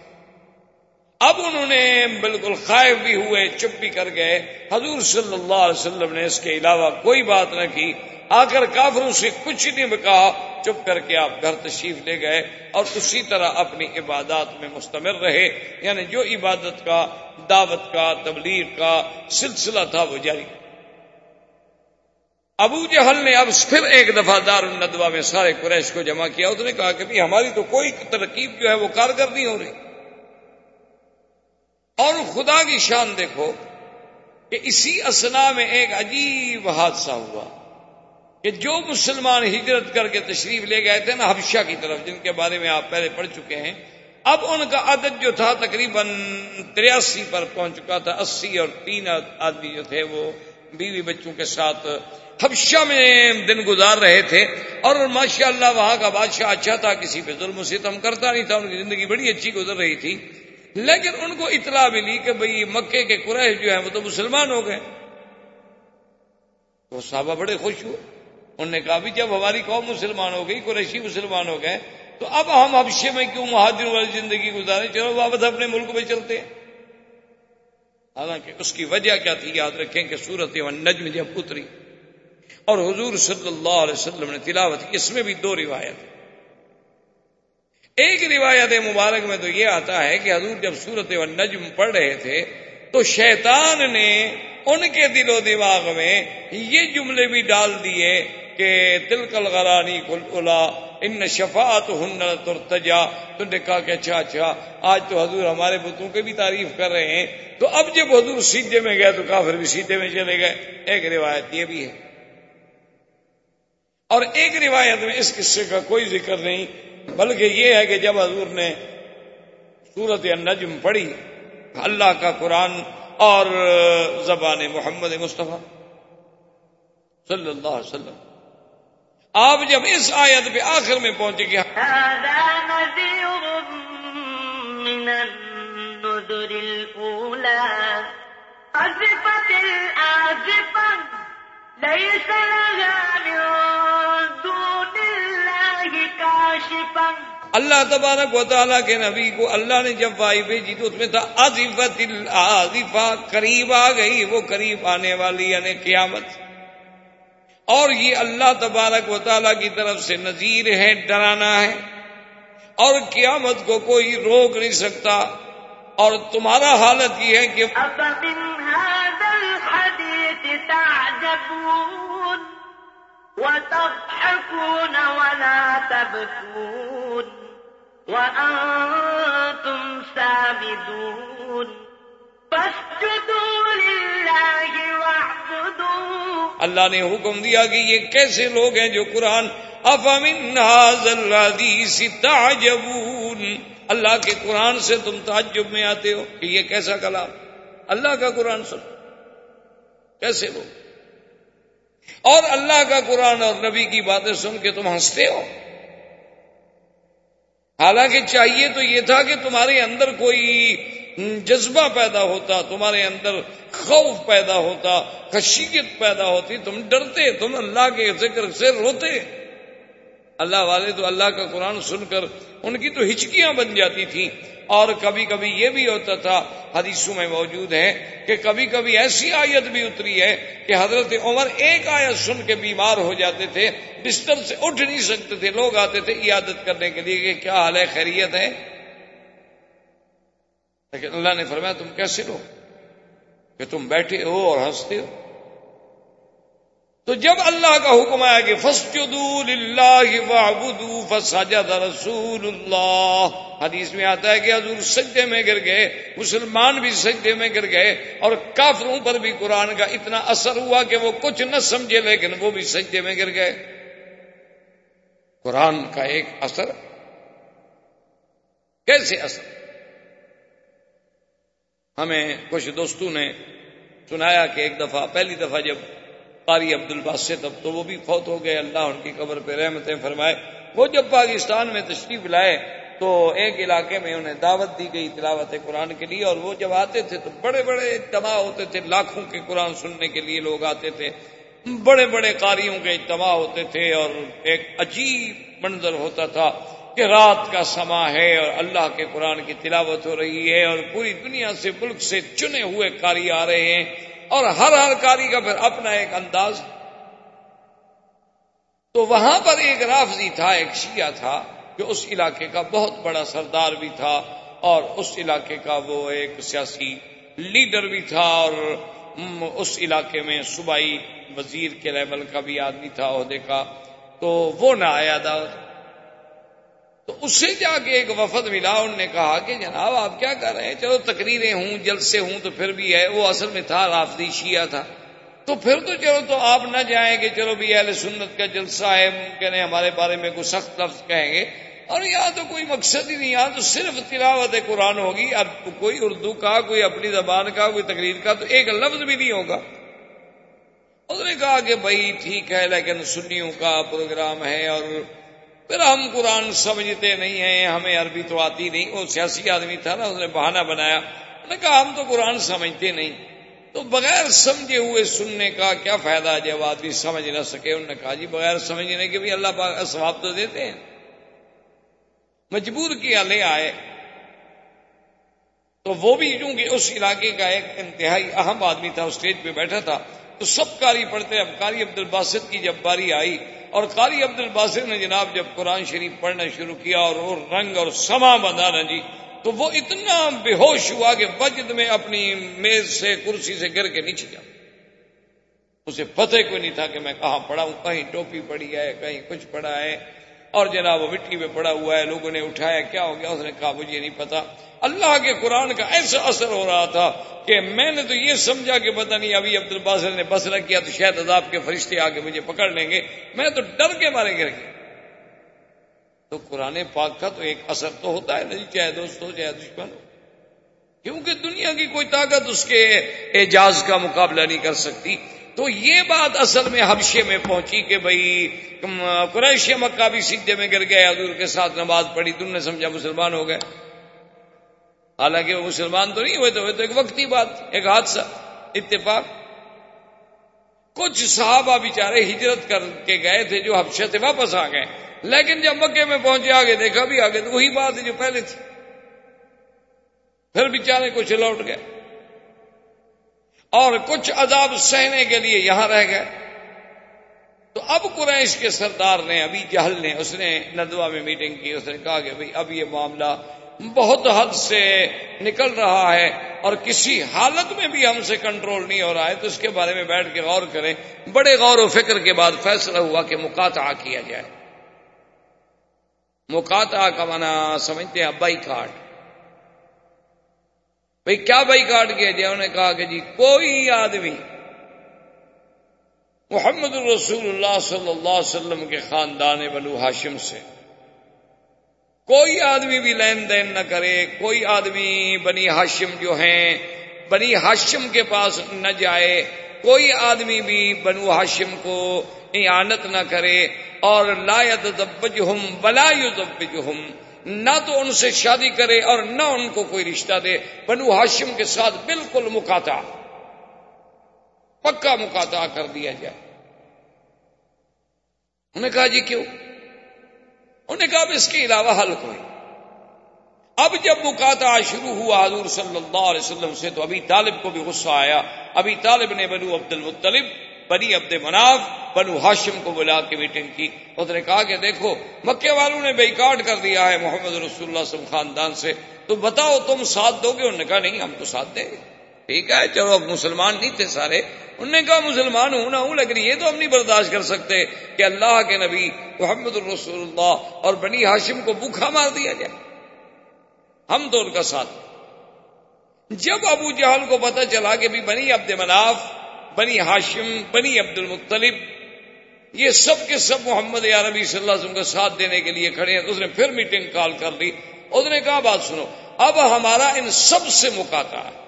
اب انہوں نے بالکل خائف بھی ہوئے، چپ بھی کر گئے۔ حضور صلی اللہ علیہ وسلم نے اس کے علاوہ کوئی بات نہ کی۔ آ کر کافروں سے کچھ نہیں کہا چپ کر کے آپ گھر تشریف لے گئے اور اسی طرح اپنی عبادات میں مستمر رہے۔ یعنی جو عبادت کا، دعوت کا، تبلیغ کا سلسلہ تھا وہ جاری۔ ابو جہل نے اب پھر ایک دفعہ دار الندوا میں سارے قریش کو جمع کیا، اس نے کہا کہ ہماری تو کوئی ترکیب جو ہے وہ کارگر نہیں ہو رہی۔ اور خدا کی شان دیکھو کہ اسی اسنا میں ایک عجیب حادثہ ہوا کہ جو مسلمان ہجرت کر کے تشریف لے گئے تھے نا حبشہ کی طرف، جن کے بارے میں آپ پہلے پڑھ چکے ہیں۔ اب ان کا عدد جو تھا تقریباً تریاسی پر پہنچ چکا تھا، اسی اور تین آدمی جو تھے وہ بیوی بچوں کے ساتھ حبشہ میں دن گزار رہے تھے اور ماشاء اللہ وہاں کا بادشاہ اچھا تھا، کسی پہ ظلم و ستم کرتا نہیں تھا، ان کی زندگی بڑی اچھی گزر رہی تھی۔ لیکن ان کو اطلاع ملی کہ بھئی مکے کے قریش جو ہیں وہ تو مسلمان ہو گئے۔ وہ صحابہ بڑے خوش ہوئے۔ انہوں نے کہا بھی جب ہماری قوم مسلمان ہو گئی، قریشی مسلمان ہو گئے، تو اب ہم حبشے میں کیوں مہاجروں والی زندگی گزارے چلو واپس اپنے ملک میں چلتے ہیں۔ حالانکہ اس کی وجہ کیا تھی؟ یاد رکھیں کہ سورت نجم جب اتری۔ اور حضور صلی اللہ علیہ وسلم نے تلاوت کی، اس میں بھی دو روایت۔ ایک روایت مبارک میں تو یہ آتا ہے کہ حضور جب سورت و نجم پڑھ رہے تھے، تو شیطان نے ان کے دل و دماغ میں یہ جملے بھی ڈال دیے کہ تلکل غرانی کل ان شفات ہن ترتجا تو نے کہا کہ اچھا اچھا آج تو حضور ہمارے بتوں کی بھی تعریف کر رہے ہیں۔ تو اب جب حضور سیدھے میں گئے تو کافر بھی سیدھے میں چلے گئے۔ ایک روایت یہ بھی ہے۔ اور ایک روایت میں اس قصے کا کوئی ذکر نہیں، بلکہ یہ ہے کہ جب حضور نے سورت النجم پڑھی، اللہ کا قرآن اور زبان محمد مصطفیٰ صلی اللہ علیہ وسلم۔ آپ جب اس آیت پہ آخر میں پہنچے گیا ليس لها من دون الله كاشفا. اللہ تبارک و تعالیٰ کے نبی کو اللہ نے جب وائی بھیجی تو اس میں تھا عظفت العظفہ قریب آ گئی وہ قریب آنے والی یعنی قیامت۔ اور یہ اللہ تبارک و تعالیٰ کی طرف سے نذیر ہے ڈرانا ہے۔ اور قیامت کو کوئی روک نہیں سکتا۔ اور تمہارا حالت یہ ہے کہ تعجبون وتضحكون ولا تبكون وأنتم سامدون فاسجدوا لله واعبدوا اللہ نے حکم دیا کہ یہ کیسے لوگ ہیں جو قرآن افامن هذا الحديث تعجبون؟ اللہ کے قرآن سے تم تعجب میں آتے ہو کہ یہ کیسا کلام؟ اللہ کا قرآن سن کیسے لوگ؟ اور اللہ کا قرآن اور نبی کی باتیں سن کے تم ہنستے ہو؟ حالانکہ چاہیے تو یہ تھا کہ تمہارے اندر کوئی جذبہ پیدا ہوتا، تمہارے اندر خوف پیدا ہوتا، خشیت پیدا ہوتی، تم ڈرتے، تم اللہ کے ذکر سے روتے۔ اللہ والے تو اللہ کا قرآن سن کر ان کی تو ہچکیاں بن جاتی تھیں۔ اور کبھی کبھی یہ بھی ہوتا تھا، حدیثوں میں موجود ہے کہ کبھی کبھی ایسی آیت بھی اتری ہے کہ حضرت عمر ایک آیت سن کے بیمار ہو جاتے تھے، بستر سے اٹھ نہیں سکتے تھے، لوگ آتے تھے عیادت کرنے کے لیے کہ کیا حال ہے، خیریت ہے؟ لیکن اللہ نے فرمایا، تم کیسے لو کہ تم بیٹھے ہو اور ہنستے ہو۔ تو جب اللہ کا حکم آیا کہ فسجد رسول اللہ حدیث میں آتا ہے کہ حضور سجدے میں گر گئے، مسلمان بھی سجدے میں گر گئے اور کافروں پر بھی قرآن کا اتنا اثر ہوا کہ وہ کچھ نہ سمجھے لیکن وہ بھی سجدے میں گر گئے۔ قرآن کا ایک اثر کیسے اثر؟ ہمیں کچھ دوستوں نے سنایا کہ ایک دفعہ، پہلی دفعہ جب قاری عبد الباسط اب تو وہ بھی فوت ہو گئے، اللہ ان کی قبر پہ رحمتیں فرمائے۔ وہ جب پاکستان میں تشریف لائے تو ایک علاقے میں انہیں دعوت دی گئی تلاوت قرآن کے لیے اور وہ جب آتے تھے تو بڑے بڑے اجتماع ہوتے تھے، لاکھوں کے قرآن سننے کے لیے لوگ آتے تھے۔ بڑے بڑے قاریوں کے اجتماع ہوتے تھے اور ایک عجیب منظر ہوتا تھا کہ رات کا سما ہے اور اللہ کے قرآن کی تلاوت ہو رہی ہے اور پوری دنیا سے ملک سے چنے ہوئے قاری آ رہے ہیں۔ اور ہر ہر کاری کا پھر اپنا ایک انداز تو وہاں پر ایک رافضی تھا، ایک شیعہ تھا، جو اس علاقے کا بہت بڑا سردار بھی تھا، اور اس علاقے کا وہ ایک سیاسی لیڈر بھی تھا، اور اس علاقے میں صوبائی وزیر کے لیول کا بھی آدمی تھا، عہدے کا۔ تو وہ نہ آیا دعوت تو اس سے جا کے ایک وفد ملا، انہوں نے کہا کہ جناب آپ کیا کر رہے ہیں؟ چلو تقریریں ہوں، جلسے ہوں تو پھر بھی ہے، وہ اصل میں تھا رافدی شیعہ تھا۔ تو پھر تو چلو، تو آپ نہ جائیں گے چلو بھی اہل سنت کا جلسہ ہے ممکن ہے ہمارے بارے میں کوئی سخت لفظ کہیں گے۔ اور یہاں تو کوئی مقصد ہی نہیں یہاں تو صرف تلاوت قرآن ہوگی اب کوئی اردو کا، کوئی اپنی زبان کا، کوئی تقریر کا، تو ایک لفظ بھی نہیں ہوگا۔ اس نے کہا کہ بھائی ٹھیک ہے، لیکن سنیوں کا پروگرام ہے اور پھر ہم قرآن سمجھتے نہیں ہیں، ہمیں عربی تو آتی نہیں، وہ سیاسی آدمی تھا نا، اس نے بہانہ بنایا۔ نے کہا، ہم تو قرآن سمجھتے نہیں۔ تو بغیر سمجھے ہوئے سننے کا کیا فائدہ جب آدمی سمجھ نہ سکے، انہوں نے کہا جی بغیر سمجھنے کے بھی اللہ پاک ثواب تو دیتے ہیں۔ مجبور کیا لے آئے۔ تو وہ بھی چونکہ اس علاقے کا ایک انتہائی اہم آدمی تھا، اسٹیج پہ بیٹھا تھا، تو سب کاری پڑھتے، اب کاری عبد الباسط کی جب باری آئی اور قاری عبد الباسط نے جناب جب قرآن شریف پڑھنا شروع کیا اور وہ رنگ اور سما بندانا جی تو وہ اتنا بے ہوش ہوا کہ بجد میں اپنی میز سے کرسی سے گر کے نیچے جا۔ اسے پتہ کوئی نہیں تھا کہ میں کہاں پڑا ہوں، کہیں ٹوپی پڑی ہے، کہیں کچھ پڑا ہے۔ اور جناب وہ مٹی میں پڑا ہوا ہے، لوگوں نے اٹھایا، کیا ہو گیا؟ اس نے کہا، مجھے نہیں پتا اللہ کے قرآن کا ایسا اثر ہو رہا تھا کہ میں نے تو یہ سمجھا کہ پتہ نہیں ابھی عبد الباصر نے بسرا کیا تو شاید عذاب کے فرشتے آ کے مجھے پکڑ لیں گے۔ میں تو ڈر کے مارے گر گیا۔ تو قرآن پاک کا تو ایک اثر تو ہوتا ہے نہیں جی، چاہے دوست ہو، چاہے دشمن ہو۔ کیونکہ دنیا کی کوئی طاقت اس کے اعجاز کا مقابلہ نہیں کر سکتی۔ تو یہ بات اصل میں حبشے میں پہنچی کہ بھائی قریش مکہ بھی سیدھے میں گر گئے، حضور کے ساتھ نماز پڑھی، تم نے سمجھا مسلمان ہو گئے۔ حالانکہ وہ مسلمان تو نہیں ہوئے تو ایک وقتی بات، ایک حادثہ، اتفاق۔ کچھ صحابہ بیچارے ہجرت کر کے گئے تھے جو حبشے سے واپس آ گئے۔ لیکن جب مکے میں پہنچے، آگے دیکھا بھی آگے تو وہی بات ہے جو پہلے تھی۔ پھر بیچارے کچھ لوٹ گئے۔ اور کچھ عذاب سہنے کے لیے یہاں رہ گئے۔ تو اب قریش کے سردار نے، ابھی جہل نے، اس نے ندوا میں میٹنگ کی، اس نے کہا کہ بھائی اب یہ معاملہ بہت حد سے نکل رہا ہے اور کسی حالت میں بھی ہم سے کنٹرول نہیں ہو رہا ہے تو اس کے بارے میں بیٹھ کے غور کریں۔ بڑے غور و فکر کے بعد فیصلہ ہوا کہ مکاتا کیا جائے۔ مکاتا کا مانا سمجھتے ہیں بائی کاٹ بھائی کیا بائی کاٹ کیا جائے؟ انہوں نے کہا کہ جی کوئی آدمی محمد الرسول اللہ صلی اللہ علیہ وسلم کے خاندان بنو ہاشم سے کوئی آدمی بھی لین دین نہ کرے، کوئی آدمی بنی ہاشم جو ہیں، بنی ہاشم کے پاس نہ جائے، کوئی آدمی بھی بنو ہاشم کو اعانت نہ کرے اور لا يتزبج ہم بلا يتزبج ہم نہ تو ان سے شادی کرے اور نہ ان کو کوئی رشتہ دے۔ بنو ہاشم کے ساتھ بالکل مکاتا پکا مکاتا کر دیا جائے۔ انہوں نے کہا جی کیوں؟ انہوں نے کہا اب اس کے علاوہ حل کوئی۔ اب جب مکاتا شروع ہوا حضور صلی اللہ علیہ وسلم سے تو ابھی طالب کو بھی غصہ آیا۔ ابھی طالب نے بنو عبد المطلب بنی عبد مناف، بنو ہاشم کو بلا کے میٹنگ کی۔ اس نے کہا کہ دیکھو مکے والوں نے بیکاٹ کر دیا ہے محمد رسول اللہ وسلم خاندان سے۔ تو بتاؤ تم ساتھ دو گے؟ انہوں نے کہا نہیں، ہم تو ساتھ دیں گے۔ ٹھیک ہے، چلو اب مسلمان نہیں تھے سارے۔ انہوں نے کہا، مسلمان ہوں نہ ہوں، لیکن یہ تو ہم نہیں برداشت کر سکتے کہ اللہ کے نبی محمد الرسول اللہ اور بنی ہاشم کو بھوکھا مار دیا جائے۔ ہم تو ان کا ساتھ۔ جب ابو جہل کو پتہ چلا کہ بھی بنی عبد مناف، بنی ہاشم، بنی عبد المطلب، یہ سب کے سب محمد عربی صلی اللہ علیہ وسلم کا ساتھ دینے کے لیے کھڑے ہیں تو اس نے پھر میٹنگ کال کر لی۔ اس نے کہا، بات سنو، اب ہمارا ان سب سے مکاتا ہے۔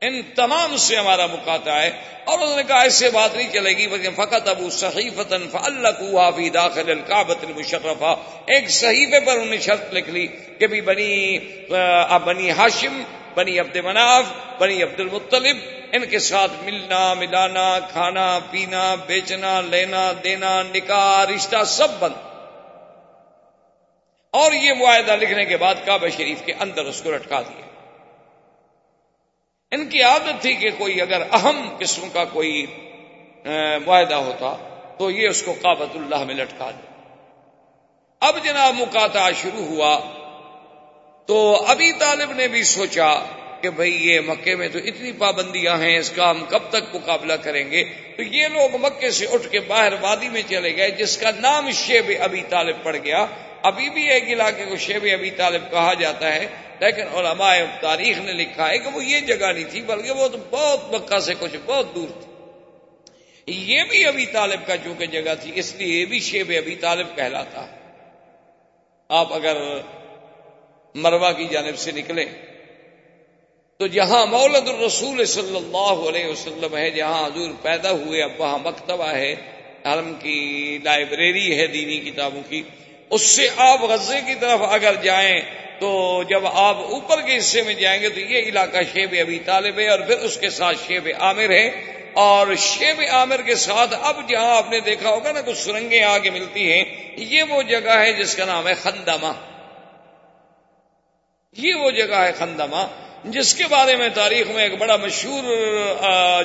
ان تمام سے ہمارا مکاتا ہے۔ اور انہوں نے کہا ایسے بات نہیں چلے گی، بلکہ فقط ابو صحیفتن اللہ فی داخل القابت المشرفہ۔ ایک صحیفے پر انہوں نے شرط لکھ لی کہ بھی بنی بنی ہاشم، بنی عبد مناف، بنی عبد المطلب، ان کے ساتھ ملنا، ملانا، کھانا، پینا، بیچنا، لینا، دینا، نکاح، رشتہ سب بند۔ اور یہ معاہدہ لکھنے کے بعد کعبہ شریف کے اندر اس کو لٹکا دیا۔ ان کی عادت تھی کہ کوئی اگر اہم قسم کا کوئی معاہدہ ہوتا تو یہ اس کو کابت اللہ میں لٹکا دے۔ اب جناب مکاتا شروع ہوا تو ابھی طالب نے بھی سوچا کہ بھئی یہ مکے میں تو اتنی پابندیاں ہیں، اس کا ہم کب تک مقابلہ کریں گے؟ تو یہ لوگ مکے سے اٹھ کے باہر وادی میں چلے گئے، جس کا نام شیب ابھی طالب پڑ گیا۔ ابھی بھی ایک علاقے کو شیب ابھی طالب کہا جاتا ہے، لیکن علماء تاریخ نے لکھا ہے کہ وہ یہ جگہ نہیں تھی، بلکہ وہ تو بہت مکہ سے کچھ بہت دور تھی۔ یہ بھی ابھی طالب کا چونکہ جگہ تھی، اس لیے یہ بھی شیب ابھی طالب کہلاتا۔ آپ اگر مروا کی جانب سے نکلے تو جہاں مولد الرسول صلی اللہ علیہ وسلم ہے، جہاں حضور پیدا ہوئے، اب وہاں مکتبہ ہے، حرم کی لائبریری ہے دینی کتابوں کی، اس سے آپ غزے کی طرف اگر جائیں تو جب آپ اوپر کے حصے میں جائیں گے تو یہ علاقہ شیب ابھی طالب ہے اور پھر اس کے ساتھ شیب عامر ہے۔ اور شیب عامر کے ساتھ اب جہاں آپ نے دیکھا ہوگا نا، کچھ سرنگیں آگے ملتی ہیں۔ یہ وہ جگہ ہے جس کا نام ہے خندامہ یہ وہ جگہ ہے خندمہ۔ جس کے بارے میں تاریخ میں ایک بڑا مشہور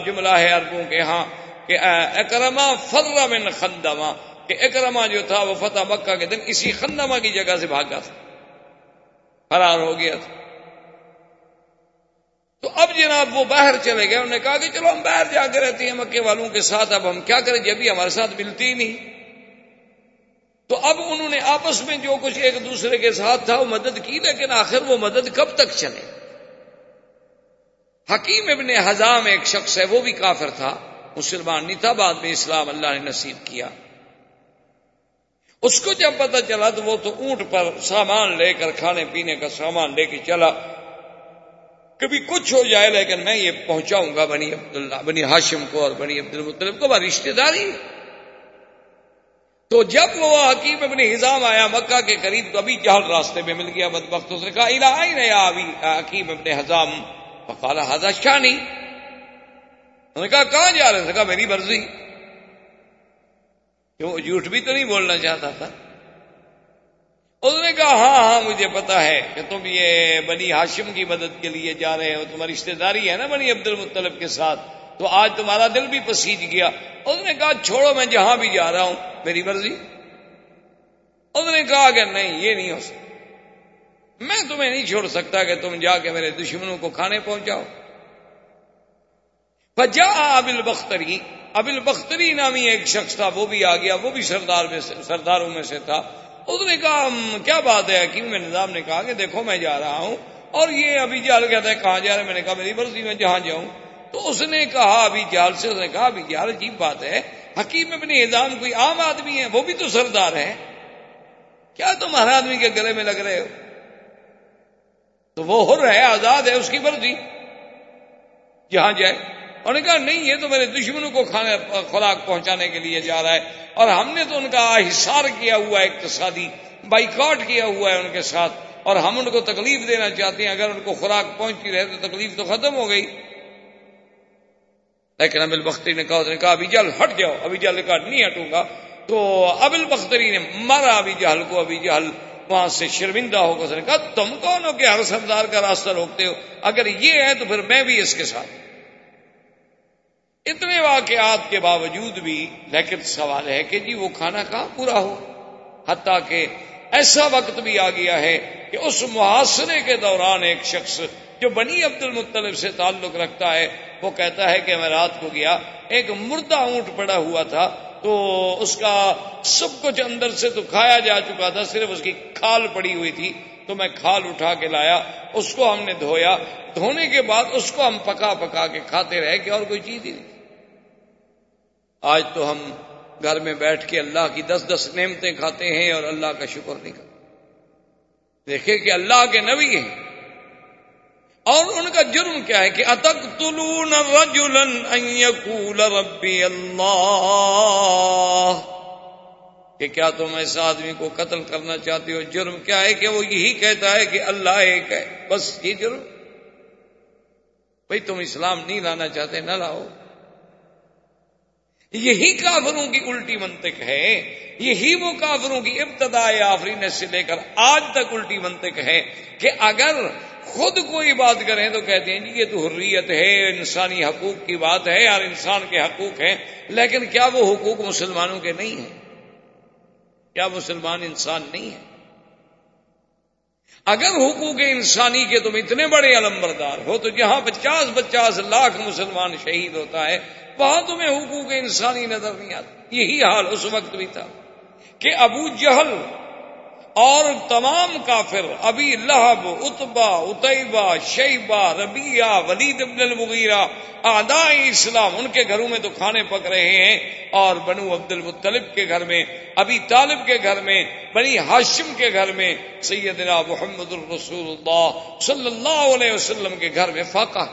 جملہ ہے عربوں کے ہاں کہ اکرما فر من خندمہ، کہ اکرما جو تھا وہ فتح مکہ کے دن اسی خندمہ کی جگہ سے بھاگا تھا، فرار ہو گیا تھا۔ تو اب جناب وہ باہر چلے گئے، انہوں نے کہا کہ چلو ہم باہر جا کے رہتے ہیں مکے والوں کے ساتھ، اب ہم کیا کریں، جب بھی ہمارے ساتھ ملتی ہی نہیں۔ تو اب انہوں نے آپس میں جو کچھ ایک دوسرے کے ساتھ تھا، وہ مدد کی، لیکن آخر وہ مدد کب تک چلے؟ حکیم ابن حضام ایک شخص ہے، وہ بھی کافر تھا، مسلمان نہیں تھا، بعد میں اسلام اللہ نے نصیب کیا۔ اس کو جب پتہ چلا تو وہ تو اونٹ پر سامان لے کر کھانے پینے کا سامان لے کے چلا۔ کبھی کچھ ہو جائے، لیکن میں یہ پہنچاؤں گا بنی عبداللہ، بنی ہاشم کو اور بنی عبد المطلب کو رشتے داری۔ تو جب وہ حکیم ابن ہزام آیا مکہ کے قریب، تو ابھی جہل راستے میں مل گیا بد وقت اس نے کہا، الہی نیا ابھی حکیم ابن ہزام فقال حضا شانی انہوں نے کہا، کہاں جا رہے تھے کہا، میری مرضی۔ کیوں؟ جھوٹ بھی تو نہیں بولنا چاہتا تھا۔ اس نے کہا ہاں ہاں مجھے پتا ہے کہ تم یہ بنی ہاشم کی مدد کے لیے جا رہے ہو، تمہاری رشتے داری ہے نا بنی عبد المطلب کے ساتھ۔ تو آج تمہارا دل بھی پسیج گیا۔ اس نے کہا، چھوڑو، میں جہاں بھی جا رہا ہوں، میری مرضی۔ اس نے کہا کہ نہیں، یہ نہیں ہو سکتا۔ میں تمہیں نہیں چھوڑ سکتا کہ تم جا کے میرے دشمنوں کو کھانے پہنچاؤ۔ بجا ابل بختری ابل بختری نامی ایک شخص تھا، وہ بھی آ گیا، وہ بھی سردار میں سے، سرداروں میں سے تھا۔ اس نے کہا کیا بات ہے؟ حکیم میں نظام نے کہا کہ دیکھو میں جا رہا ہوں اور یہ ابھی جال کہتا ہے، کہاں جا رہا ہے؟ میں نے کہا، میری مرضی، میں جہاں جاؤں۔ تو اس نے کہا، ابھی جال سے، اس نے کہا، ابھی جال عجیب بات ہے، حکیم ابن نظام کوئی عام آدمی ہے، وہ بھی تو سردار ہے۔ کیا تم ہر آدمی کے گلے میں لگ رہے ہو؟ تو وہ ہر ہے آزاد ہے، اس کی مرضی۔ جہاں جائے۔ انہوں نے کہا، نہیں، یہ تو میرے دشمنوں کو کھانے، خوراک پہنچانے کے لیے جا رہا ہے۔ اور ہم نے تو ان کا حصار کیا ہوا ہے، اقتصادی بائیکاٹ کیا ہوا ہے ان کے ساتھ۔ اور ہم ان کو تکلیف دینا چاہتے ہیں۔ اگر ان کو خوراک پہنچتی رہے تو تکلیف تو ختم ہو گئی۔ لیکن ابل بختری نے کہا، اس نے کہا ابھی جل ہٹ جاؤ۔ ابھی جل کا نہیں ہٹوں گا۔ تو ابل بختری نے مارا ابھی جہل کو۔ ابھی جہل وہاں سے شرمندہ ہو کر اس نے کہا، تم کون ہو کہ ہر سردار کا راستہ روکتے ہو؟ اگر یہ ہے تو پھر میں بھی اس کے ساتھ اتنے واقعات کے باوجود بھی لیکن سوال ہے کہ جی وہ کھانا کہاں پورا ہو؟ حتیٰ کہ ایسا وقت بھی آ گیا ہے کہ اس محاصرے کے دوران ایک شخص جو بنی عبد المطلب سے تعلق رکھتا ہے، وہ کہتا ہے کہ میں رات کو گیا، ایک مردہ اونٹ پڑا ہوا تھا تو اس کا سب کچھ اندر سے تو کھایا جا چکا تھا، صرف اس کی کھال پڑی ہوئی تھی۔ تو میں کھال اٹھا کے لایا، اس کو ہم نے دھویا۔ دھونے کے بعد اس کو ہم پکا پکا کے کھاتے رہے کہ اور کوئی چیز ہی نہیں۔ آج تو ہم گھر میں بیٹھ کے اللہ کی دس دس نعمتیں کھاتے ہیں اور اللہ کا شکر نہیں کرتے۔ دیکھیں کہ اللہ کے نبی ہیں۔ اور ان کا جرم کیا ہے کہ اتک تلون رجولن ربی اللہ۔ کہ کیا تم ایسا آدمی کو قتل کرنا چاہتے ہو؟ جرم کیا ہے کہ وہ یہی کہتا ہے کہ اللہ ایک ہے؟ بس یہ جرم۔ بھائی تم اسلام نہیں لانا چاہتے، نہ لاؤ۔ یہی کافروں کی الٹی منطق ہے۔ یہی وہ کافروں کی ابتدا آفرین سے لے کر آج تک الٹی منطق ہے کہ اگر خود کوئی بات کریں تو کہتے ہیں جی یہ تو حریت ہے، انسانی حقوق کی بات ہے اور انسان کے حقوق ہیں، لیکن کیا وہ حقوق مسلمانوں کے نہیں ہیں؟ کیا مسلمان انسان نہیں ہے اگر حقوق انسانی کے تم اتنے بڑے علمبردار ہو تو جہاں پچاس پچاس لاکھ مسلمان شہید ہوتا ہے، وہاں تمہیں حقوق انسانی نظر نہیں آتا یہی حال اس وقت بھی تھا کہ ابو جہل اور تمام کافر ابھی لہب اتبا اتبا شیبہ ربیہ ولید ابن المغیرہ آداء اسلام، ان کے گھروں میں تو کھانے پک رہے ہیں، اور بنو عبد المطلب کے گھر میں ابھی طالب کے گھر میں، بنی ہاشم کے گھر میں، سیدنا محمد الرسول اللہ صلی اللہ علیہ وسلم کے گھر میں فاقہ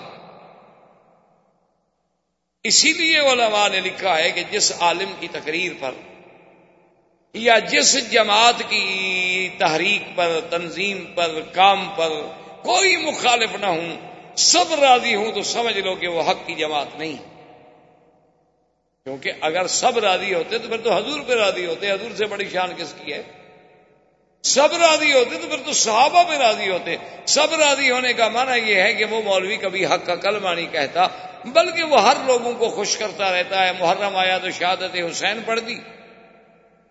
اسی لیے علماء نے لکھا ہے کہ جس عالم کی تقریر پر یا جس جماعت کی تحریک پر، تنظیم پر، کام پر کوئی مخالف نہ ہوں، سب راضی ہوں تو سمجھ لو کہ وہ حق کی جماعت نہیں۔ کیونکہ اگر سب راضی ہوتے تو پھر تو حضور پہ راضی ہوتے، حضور سے بڑی شان کس کی ہے؟ سب راضی ہوتے تو پھر تو صحابہ بھی راضی ہوتے۔ سب راضی ہونے کا معنی یہ ہے کہ وہ مولوی کبھی حق کا کلمہ نہیں کہتا، بلکہ وہ ہر لوگوں کو خوش کرتا رہتا ہے، محرم آیا تو شہادت حسین پڑھ دی۔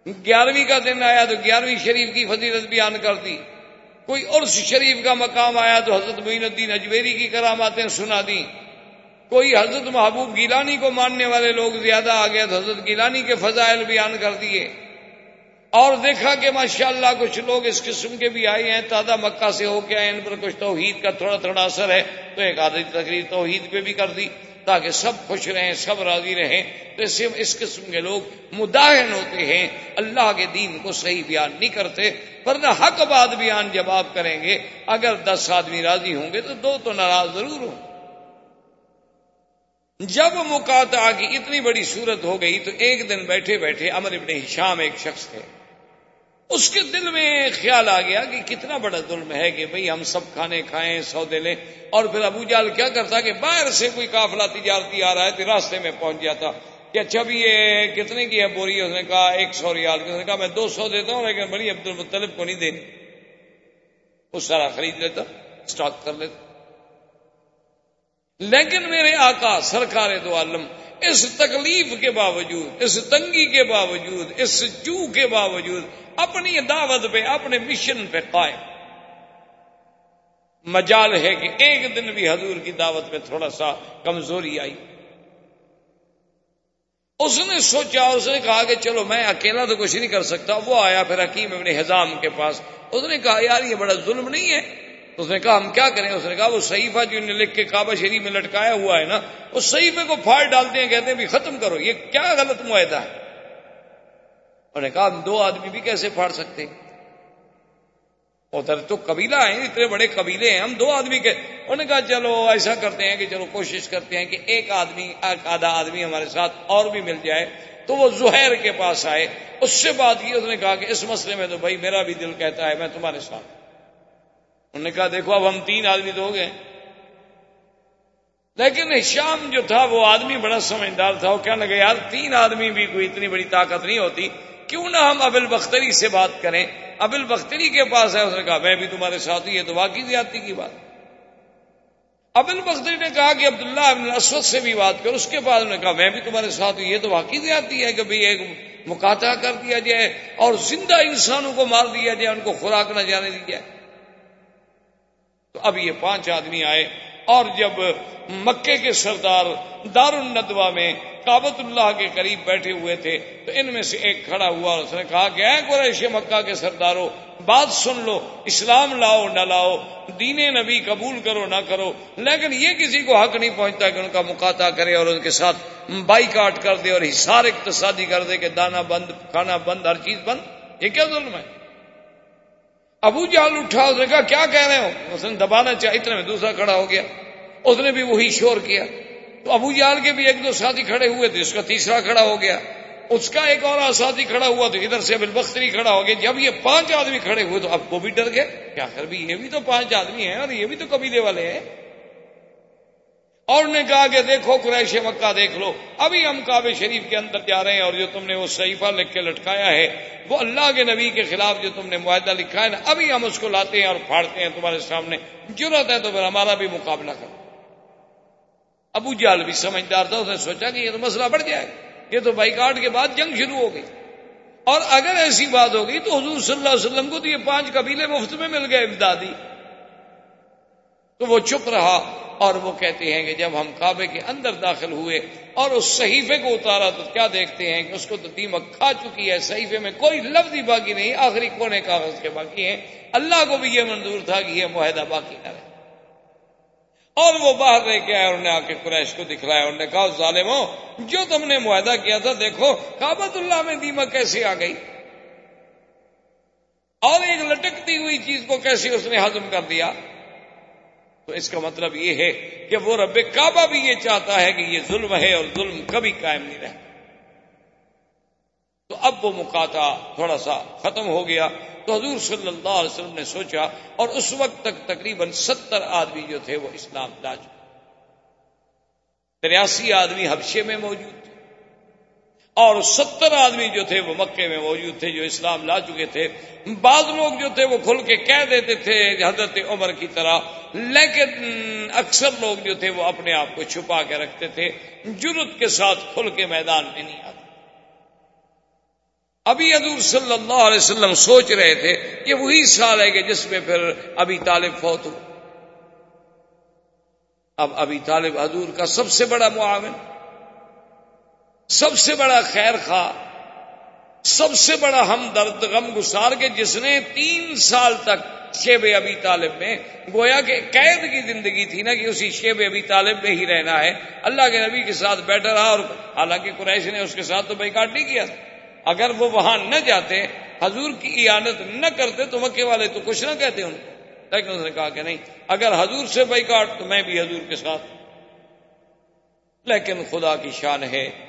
گیارہویں کا دن آیا تو گیارہویں شریف کی فضیلت بیان کر دی کوئی عرس شریف کا مقام آیا تو حضرت معین الدین اجمیری کی کراماتیں سنا دی کوئی حضرت محبوب گیلانی کو ماننے والے لوگ زیادہ آ گئے تو حضرت گیلانی کے فضائل بیان کر دیے۔ اور دیکھا کہ ماشاءاللہ کچھ لوگ اس قسم کے بھی آئے ہیں، تازہ مکہ سے ہو کے آئے ان پر کچھ توحید کا تھوڑا تھوڑا اثر ہے۔ تو ایک آدھی تقریر توحید پہ بھی کر دی۔ تاکہ سب خوش رہیں، سب راضی رہیں۔ تو اس اس قسم کے لوگ مداحن ہوتے ہیں۔ اللہ کے دین کو صحیح بیان نہیں کرتے، ورنہ حق بات بیان جب آپ کریں گے، اگر دس آدمی راضی ہوں گے تو دو تو ناراض ضرور ہوں۔ جب مکاتا کی اتنی بڑی صورت ہو گئی تو ایک دن بیٹھے بیٹھے امر ابن ہشام ایک شخص تھے۔ اس کے دل میں خیال آ گیا کہ کتنا بڑا ظلم ہے کہ بھئی ہم سب کھانے کھائیں، سودے لیں۔ اور پھر ابو جال کیا کرتا کہ باہر سے کوئی قافلہ تجارتی آ رہا ہے، تو راستے میں پہنچ جاتا۔ کہ اچھا بھی یہ کتنے کی ہے بوری؟ اس نے کہا ایک سو ریال۔ اس نے کہا میں دو سو دیتا ہوں، لیکن بڑی عبد المطلب کو نہیں دینی۔ وہ سارا خرید لیتا اسٹاک کر لیتا۔ لیکن میرے آقا سرکار دو عالم اس تکلیف کے باوجود، اس تنگی کے باوجود، اس جو کے باوجود اپنی دعوت پہ، اپنے مشن پہ قائم۔ مجال ہے کہ ایک دن بھی حضور کی دعوت میں تھوڑا سا کمزوری آئی۔ اس نے سوچا، اس نے کہا کہ چلو میں اکیلا تو کچھ نہیں کر سکتا، وہ آیا پھر حکیم اپنے حزام کے پاس۔ اس نے کہا، یار یہ بڑا ظلم نہیں ہے۔ اس نے کہا، ہم کیا کریں؟ اس نے کہا، وہ صحیفہ جو نے لکھ کے کعبہ شریف میں لٹکایا ہوا ہے نا، اس صحیفے کو پھاڑ ڈالتے ہیں کہتے ہیں بھی ختم کرو، یہ کیا غلط معاہدہ ہے؟ انہوں نے کہا، ہم دو آدمی بھی کیسے پھاڑ سکتے؟ ادھر تو قبیلہ ہیں، اتنے بڑے قبیلے ہیں، ہم دو آدمی کے۔ انہوں نے کہا، چلو، ایسا کرتے ہیں کہ چلو کوشش کرتے ہیں کہ ایک آدمی، ایک آدھا آدمی ہمارے ساتھ اور بھی مل جائے۔ تو وہ زہیر کے پاس آئے۔ اس سے بات کی، اس نے کہا کہ اس مسئلے میں تو بھائی میرا بھی دل کہتا ہے، میں تمہارے ساتھ انہوں نے کہا، دیکھو، اب ہم تین آدمی تو ہو گئے لیکن شام جو تھا، وہ آدمی بڑا سمجھدار تھا وہ کہنے لگا، یار، تین آدمی بھی کوئی اتنی بڑی طاقت نہیں ہوتی. کیوں نہ ہم ابل بختری سے بات کریں؟ ابل بختری کے پاس ہے اس نے کہا، میں بھی تمہارے ساتھ ہوں، یہ تو واقعی زیادتی کی بات. ابل بختری نے کہا کہ عبداللہ ابن اسود سے بھی بات کر، اس کے بعد نے کہا، میں بھی تمہارے ساتھ ہوں، یہ تو واقعی زیادتی ہے کہ بھئی ایک مکاتا کر دیا جائے اور زندہ انسانوں کو مار دیا جائے، ان کو خوراک نہ جانے دی جائے. تو اب یہ پانچ آدمی آئے اور جب مکے کے سردار دار الندوا میں کابت اللہ کے قریب بیٹھے ہوئے تھے تو ان میں سے ایک کھڑا ہوا اور اس نے کہا کہ اے قریش مکہ کے سرداروں، بات سن لو، اسلام لاؤ، نہ لاؤ، دین نبی قبول کرو، نہ کرو۔ لیکن یہ کسی کو حق نہیں پہنچتا کہ ان کا مقاطع کرے اور ان کے ساتھ بائی کاٹ کر دے اور حصار اقتصادی کر دے کہ دانا بند، کھانا بند، ہر چیز بند۔ یہ کیا ظلم ہے؟ ابو جال اٹھا اس نے کہا کیا کہہ رہے ہو؟ اس نے دبانا چاہیے اتنے میں دوسرا کھڑا ہو گیا۔ اس نے بھی وہی شور کیا۔ تو ابو جال کے بھی ایک دو ساتھی کھڑے ہوئے تھے، اس کا تیسرا کھڑا ہو گیا۔ اس کا ایک اور ساتھی کھڑا ہوا تو ادھر سے ابل بختری کھڑا ہو گیا۔ جب یہ پانچ آدمی کھڑے ہوئے تو اب وہ بھی ڈر گئے۔ کیا کر بھی، یہ بھی تو پانچ آدمی ہیں اور یہ بھی تو قبیلے والے ہیں۔ اور نے کہا کہ دیکھو قریش مکہ دیکھ لو۔ ابھی ہم کعبے شریف کے اندر جا رہے ہیں اور جو تم نے وہ صحیفہ لکھ کے لٹکایا ہے، وہ اللہ کے نبی کے خلاف جو تم نے معاہدہ لکھا ہے نا، ابھی ہم اس کو لاتے ہیں اور پھاڑتے ہیں تمہارے سامنے۔ ضرورت ہے تو پھر ہمارا بھی مقابلہ کرو۔ ابو جال بھی سمجھدار تھا، اس نے سوچا کہ یہ تو مسئلہ بڑھ جائے۔ گا یہ تو بائی کاٹ کے بعد جنگ شروع ہو گئی۔ اور اگر ایسی بات ہو گئی تو حضور صلی اللہ علیہ وسلم کو تو یہ پانچ قبیلے مفت میں مل گئے، امدادی۔ تو وہ چپ رہا اور وہ کہتے ہیں کہ جب ہم کعبے کے اندر داخل ہوئے اور اس صحیفے کو اتارا تو کیا دیکھتے ہیں کہ اس کو تو دیمک کھا چکی ہے، صحیفے میں کوئی لفظ ہی باقی نہیں، آخری کونے کاغذ کے باقی ہیں۔ اللہ کو بھی یہ منظور تھا کہ یہ معاہدہ باقی نہ رہے۔ اور وہ باہر لے کے آئے انہوں نے آ کے قریش کو دکھلایا انہوں نے کہا ظالموں، جو تم نے معاہدہ کیا تھا، دیکھو کابت اللہ میں دیمک کیسے آ گئی۔ اور ایک لٹکتی ہوئی چیز کو کیسے اس نے ہضم کر دیا۔ تو اس کا مطلب یہ ہے کہ وہ رب کعبہ بھی یہ چاہتا ہے کہ یہ ظلم ہے اور ظلم کبھی قائم نہیں رہتا تو اب وہ مکاتا تھوڑا سا ختم ہو گیا۔ تو حضور صلی اللہ علیہ وسلم نے سوچا اور اس وقت تک تقریباً ستر آدمی جو تھے وہ اسلام لا چکے۔ تریاسی آدمی حبشے میں موجود تھے۔ اور ستر آدمی جو تھے وہ مکے میں موجود تھے، جو اسلام لا چکے تھے۔ بعض لوگ جو تھے وہ کھل کے کہہ دیتے تھے حضرت عمر کی طرح۔ لیکن اکثر لوگ جو تھے وہ اپنے آپ کو چھپا کے رکھتے تھے۔ جرت کے ساتھ کھل کے میدان میں نہیں آتے۔ ابھی حضور صلی اللہ علیہ وسلم سوچ رہے تھے کہ وہی سال ہے کہ جس میں پھر ابھی طالب فوت ہو۔ اب ابھی طالب حضور کا سب سے بڑا معاون۔ سب سے بڑا خیر خواہ، سب سے بڑا ہم درد غم گسار کے جس نے تین سال تک شیب ابھی طالب میں، گویا کہ قید کی زندگی تھی نا کہ اسی شیب ابھی طالب میں ہی رہنا ہے۔ اللہ کے نبی کے ساتھ بیٹھا رہا اور حالانکہ قریش نے اس کے ساتھ تو بیکاٹ نہیں کیا۔ اگر وہ وہاں نہ جاتے، حضور کی اعانت نہ کرتے تو مکے والے تو کچھ نہ کہتے ان کو۔ لیکن اس نے کہا کہ نہیں، اگر حضور سے بیکاٹ تو میں بھی حضور کے ساتھ۔ لیکن خدا کی شان ہے۔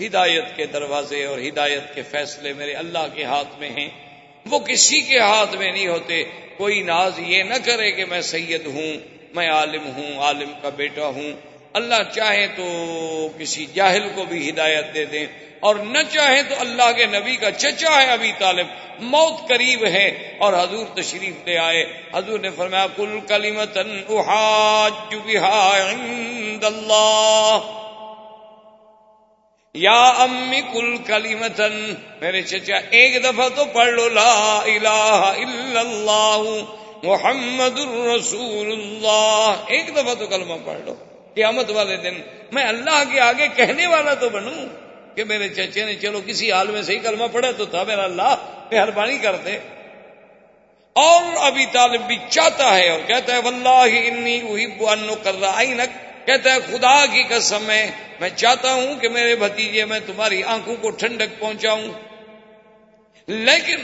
ہدایت کے دروازے اور ہدایت کے فیصلے میرے اللہ کے ہاتھ میں ہیں۔ وہ کسی کے ہاتھ میں نہیں ہوتے۔ کوئی ناز یہ نہ کرے کہ میں سید ہوں، میں عالم ہوں، عالم کا بیٹا ہوں۔ اللہ چاہے تو کسی جاہل کو بھی ہدایت دے دیں۔ اور نہ چاہے تو اللہ کے نبی کا چچا ہے ابھی طالب۔ موت قریب ہے اور حضور تشریف لے آئے۔ حضور نے فرمایا کل کلیمتن عند اللہ۔ یا امی کل کلیمتن میرے چچا، ایک دفعہ تو پڑھ لو، لا الہ الا اللہ، محمد الرسول اللہ، ایک دفعہ تو کلمہ پڑھ لو، قیامت والے دن۔ میں اللہ کے آگے کہنے والا تو بنوں کہ میرے چچے نے، چلو کسی حال میں صحیح کلمہ پڑھا تو تھا میرا اللہ، مہربانی کرتے۔ اور ابھی طالب بھی چاہتا ہے اور کہتا ہے، واللہ انی احب ان کر کہتا ہے، خدا کی قسم ہے میں چاہتا ہوں کہ میرے بھتیجے میں تمہاری آنکھوں کو ٹھنڈک پہنچاؤں۔ لیکن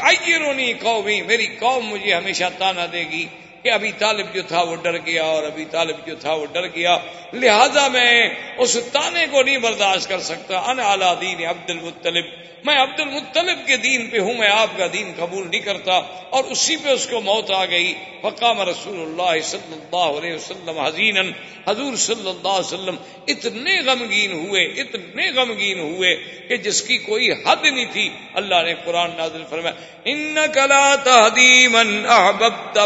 آئیے رونی قومی، میری قوم مجھے ہمیشہ تانا دے گی۔ کہ ابھی طالب جو تھا وہ ڈر گیا اور ابھی طالب جو تھا وہ ڈر گیا۔ لہذا میں اس تانے کو نہیں برداشت کر سکتا۔ ان اعلیٰ دین عبد المطلب۔ میں عبد المطلب کے دین پہ ہوں، میں آپ کا دین قبول نہیں کرتا۔ اور اسی پہ اس کو موت آ گئی۔ فقام رسول اللہ صلی اللہ علیہ وسلم حزین حضور صلی اللہ علیہ وسلم اتنے غمگین ہوئے، اتنے غمگین ہوئے کہ جس کی کوئی حد نہیں تھی۔ اللہ نے قرآن نازل فرمایا ان کلا تحدی من احببت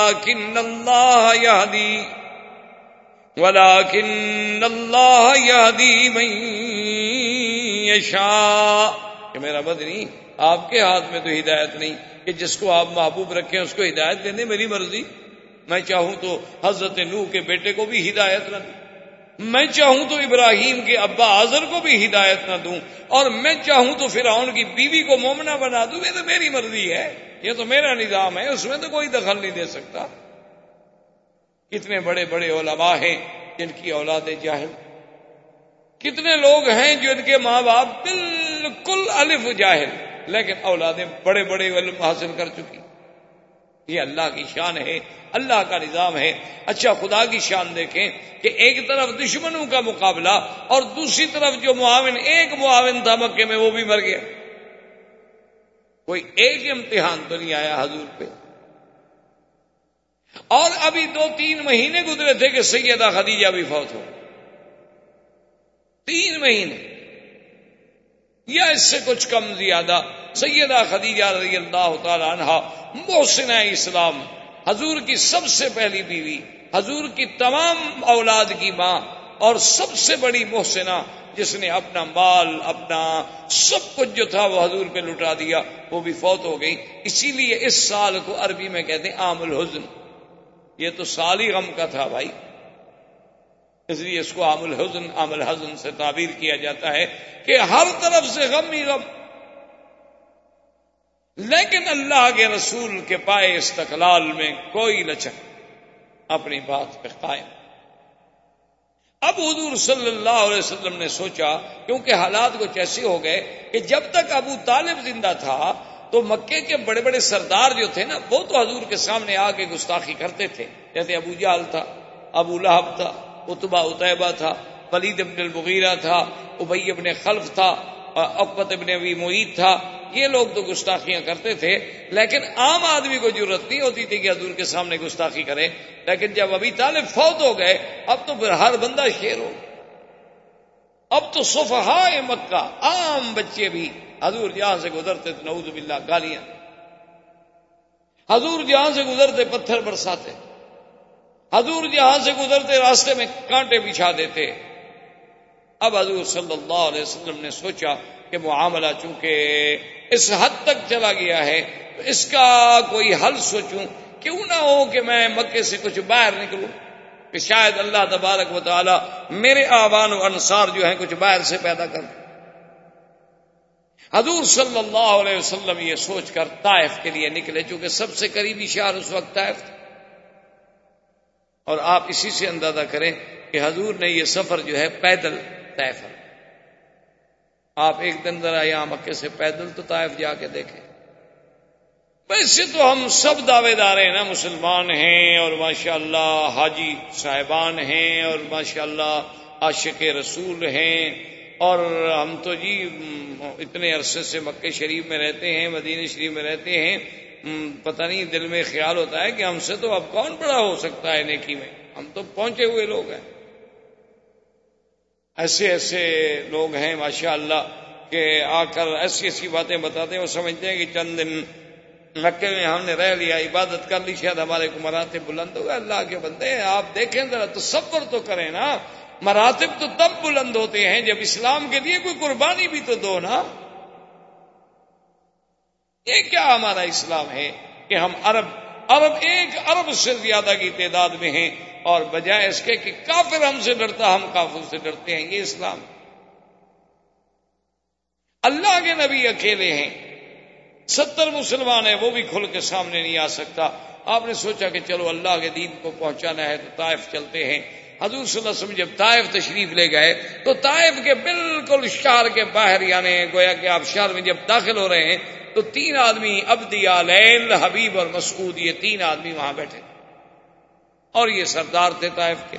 ولكن الله يهدي، ولكن الله يهدي من يشاء۔ کہ میرا بدنی آپ کے ہاتھ میں تو ہدایت نہیں۔ کہ جس کو آپ محبوب رکھیں، اس کو ہدایت دینے میری مرضی۔ میں چاہوں تو حضرت نوح کے بیٹے کو بھی ہدایت نہ دوں میں چاہوں تو ابراہیم کے ابا آزر کو بھی ہدایت نہ دوں اور میں چاہوں تو فرعون کی بیوی کو مومنا بنا دوں، یہ تو میری مرضی ہے، یہ تو میرا نظام ہے، اس میں تو کوئی دخل نہیں دے سکتا۔ کتنے بڑے بڑے علماء ہیں جن کی اولاد جاہل۔ کتنے لوگ ہیں جو ان کے ماں باپ بالکل الف جاہل، لیکن اولادیں بڑے بڑے علم حاصل کر چکی۔ یہ اللہ کی شان ہے، اللہ کا نظام ہے۔ اچھا خدا کی شان دیکھیں کہ ایک طرف دشمنوں کا مقابلہ اور دوسری طرف جو معاون، ایک معاون تھا مکے میں، وہ بھی مر گیا۔ کوئی ایک امتحان تو نہیں آیا حضور پہ۔ اور ابھی دو، تین مہینے گزرے تھے کہ سیدہ خدیجہ بھی فوت ہو۔ تین مہینے۔ یا اس سے کچھ کم زیادہ۔ سیدہ خدیجہ رضی اللہ تعالی عنہ محسن اسلام، حضور کی سب سے پہلی بیوی، حضور کی تمام اولاد کی ماں اور سب سے بڑی محسنہ جس نے اپنا مال، اپنا سب کچھ جو تھا وہ حضور پہ لٹا دیا، وہ بھی فوت ہو گئی۔ اسی لیے اس سال کو عربی میں کہتے ہیں عام الحزن۔ یہ تو سال ہی غم کا تھا بھائی۔ اس لیے اس کو عام الحزن عام الحزن سے تعبیر کیا جاتا ہے کہ ہر طرف سے غم ہی غم۔ لیکن اللہ کے رسول کے پائے استقلال میں کوئی لچک اپنی بات پہ قائم۔ اب حضور صلی اللہ علیہ وسلم نے سوچا، کیونکہ حالات کچھ ایسے ہو گئے کہ جب تک ابو طالب زندہ تھا، تو مکے کے بڑے بڑے سردار جو تھے نا، وہ تو حضور کے سامنے آ کے گستاخی کرتے تھے۔ جیسے ابو جال تھا، ابو لہب تھا اتبا اتبا تھا پلید ابن المغیرہ تھا ابئی ابن خلف تھا، اقبت ابن ابی معید تھا یہ لوگ تو گستاخیاں کرتے تھے، لیکن عام آدمی کو ضرورت نہیں ہوتی تھی کہ حضور کے سامنے گستاخی کرے۔ لیکن جب ابھی طالب فوت ہو گئے، اب تو پھر ہر بندہ شیر ہو۔ اب تو صفحائے مکہ، عام بچے بھی حضور جہاں سے گزرتے تو نعوذ باللہ، گالیاں۔ حضور جہاں سے گزرتے، پتھر برساتے۔ حضور جہاں سے گزرتے، راستے میں کانٹے بچھا دیتے۔ اب حضور صلی اللہ علیہ وسلم نے سوچا کہ معاملہ چونکہ اس حد تک چلا گیا ہے، تو اس کا کوئی حل سوچوں، کیوں نہ ہو کہ میں مکے سے کچھ باہر نکلوں؟ کہ شاید اللہ تبارک و تعالی میرے آبان و انصار جو ہیں کچھ باہر سے پیدا کر حضور صلی اللہ علیہ وسلم یہ سوچ کر طائف کے لیے نکلے، چونکہ سب سے قریبی شہر اس وقت طائف تھا۔ اور آپ اسی سے اندازہ کریں کہ حضور نے یہ سفر جو ہے پیدل طے آپ ایک دن ذرا یہاں مکے سے پیدل تو طائف جا کے دیکھیں۔ ویسے تو ہم سب دعوے دار ہیں نا، مسلمان ہیں اور ماشاء اللہ حاجی صاحبان ہیں اور ماشاء اللہ عاشق رسول ہیں۔ اور ہم تو جی اتنے عرصے سے مکے شریف میں رہتے ہیں، مدینہ شریف میں رہتے ہیں۔ پتہ نہیں، دل میں خیال ہوتا ہے کہ ہم سے تو اب کون بڑا ہو سکتا ہے نیکی میں۔ ہم تو پہنچے ہوئے لوگ ہیں۔ ایسے ایسے لوگ ہیں ماشاء اللہ کہ آ کر ایسی ایسی باتیں بتاتے ہیں وہ سمجھتے ہیں کہ چند دن مکے میں ہم نے رہ لیا، عبادت کر لی، شاید ہمارے کو مراتے بلند ہو گئے۔ اللہ کے بندے ہیں، آپ دیکھیں ذرا تو صبر تو کریں نا۔ مراتب تو تب بلند ہوتے ہیں جب اسلام کے لیے کوئی قربانی بھی تو دو نا۔ یہ کیا ہمارا اسلام ہے کہ ہم عرب عرب ایک ارب سے زیادہ کی تعداد میں ہیں۔ اور بجائے اس کے کہ کافر ہم سے ڈرتا، ہم کافر سے ڈرتے ہیں، یہ اسلام۔ اللہ کے نبی اکیلے ہیں۔ ستر مسلمان ہیں، وہ بھی کھل کے سامنے نہیں آ سکتا۔ آپ نے سوچا کہ چلو اللہ کے دین کو پہنچانا ہے تو طائف چلتے ہیں۔ حضور صلی اللہ علیہ وسلم جب طائف تشریف لے گئے، تو طائف کے بالکل شہر کے باہر یعنی گویا کہ آپ شہر میں جب داخل ہو رہے ہیں، تو تین آدمی ابدیا لیل حبیب اور مسعود، یہ تین آدمی وہاں بیٹھے۔ اور یہ سردار تھے طائف کے۔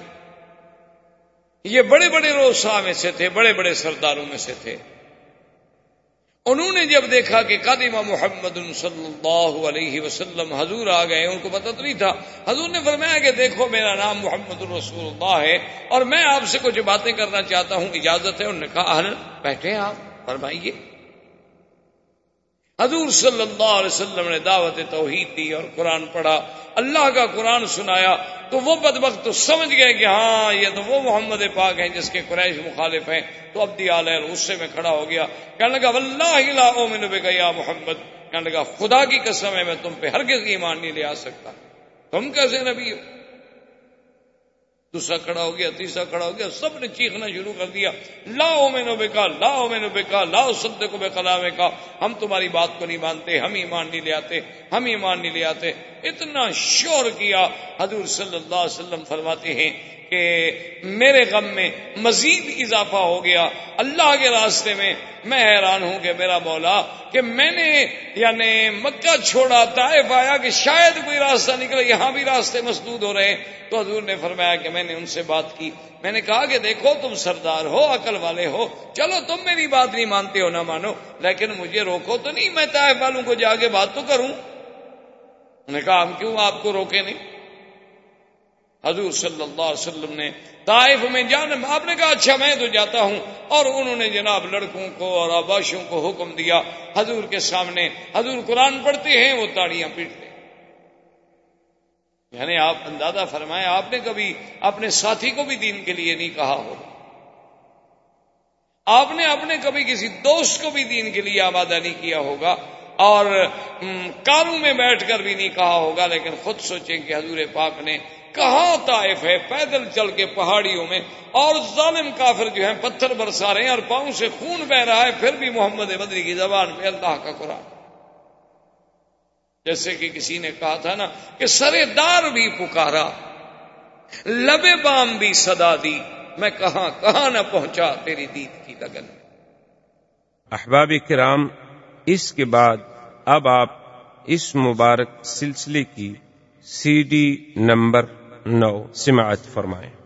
یہ بڑے بڑے روسا میں سے تھے، بڑے بڑے سرداروں میں سے تھے۔ انہوں نے جب دیکھا کہ قادمہ محمد صلی اللہ علیہ وسلم حضور آ گئے، ان کو پتہ تو نہیں تھا۔ حضور نے فرمایا کہ دیکھو، میرا نام محمد الرسول اللہ ہے اور میں آپ سے کچھ باتیں کرنا چاہتا ہوں، اجازت ہے۔ انہوں نے کہا بیٹھے آپ، فرمائیے۔ حضور صلی اللہ علیہ وسلم نے دعوت توحید دی اور قرآن پڑھا۔ اللہ کا قرآن سنایا تو وہ بد وقت تو سمجھ گئے کہ ہاں یہ تو وہ محمد پاک ہیں جس کے قریش مخالف ہیں۔ تو اب دیا غصے میں کھڑا ہو گیا۔ کہنے لگا اللہ اومن بے گیا محمد۔ کہنے لگا، خدا کی قسم ہے، میں تم پہ ہرگز ایمان نہیں لے آ سکتا۔ تم کیسے نبی ہو؟ دوسرا کھڑا ہو گیا، تیسرا کھڑا ہو گیا، سب نے چیخنا شروع کر دیا۔ لاؤ میں نو بیکا لاؤ میں نو بیکا لاؤ سدے کو بے کلام کا ہم تمہاری بات کو نہیں مانتے، ہم ایمان نہیں لے آتے، ہم ایمان نہیں لے آتے۔ اتنا شور کیا۔ حضور صلی اللہ علیہ وسلم فرماتے ہیں کہ میرے غم میں مزید اضافہ ہو گیا۔ اللہ کے راستے میں میں حیران ہوں کہ میرا مولا، کہ میں نے یعنی مکہ چھوڑا، طائف آیا کہ شاید کوئی راستہ نکلے، یہاں بھی راستے مسدود ہو رہے ہیں۔ تو حضور نے فرمایا کہ میں نے ان سے بات کی۔ میں نے کہا کہ دیکھو، تم سردار ہو، عقل والے ہو۔ چلو، تم میری بات نہیں مانتے ہو، نہ مانو۔ لیکن مجھے روکو تو نہیں، میں طائف والوں کو جا کے بات تو کروں۔ انہوں نے کہا، ہم کیوں آپ کو روکے نہیں؟ حضور صلی اللہ علیہ وسلم نے طائف میں جان آپ نے کہا اچھا میں تو جاتا ہوں۔ اور انہوں نے جناب لڑکوں کو اور آباشوں کو حکم دیا۔ حضور کے سامنے حضور قرآن پڑھتے ہیں، وہ تاڑیاں پیٹتے یعنی آپ اندازہ فرمائے آپ نے کبھی اپنے ساتھی کو بھی دین کے لیے نہیں کہا ہو۔ آپ نے اپنے کبھی کسی دوست کو بھی دین کے لیے آبادہ نہیں کیا ہوگا۔ اور کاروں میں بیٹھ کر بھی نہیں کہا ہوگا، لیکن خود سوچیں کہ حضور پاک نے کہاں طائف ہے؟ پیدل چل کے پہاڑیوں میں اور ظالم کافر جو ہیں پتھر برسا رہے ہیں اور پاؤں سے خون بہ رہا ہے، پھر بھی محمد بدری کی زبان پہ اللہ کا قرآن۔ جیسے کہ کسی نے کہا تھا نا کہ سرے دار بھی پکارا لبے بام بھی صدا دی، میں کہاں کہاں نہ پہنچا تیری دید کی لگن۔ احباب کرام، اس کے بعد اب آپ اس مبارک سلسلے کی سی ڈی نمبر نو سماعت فرمائیں۔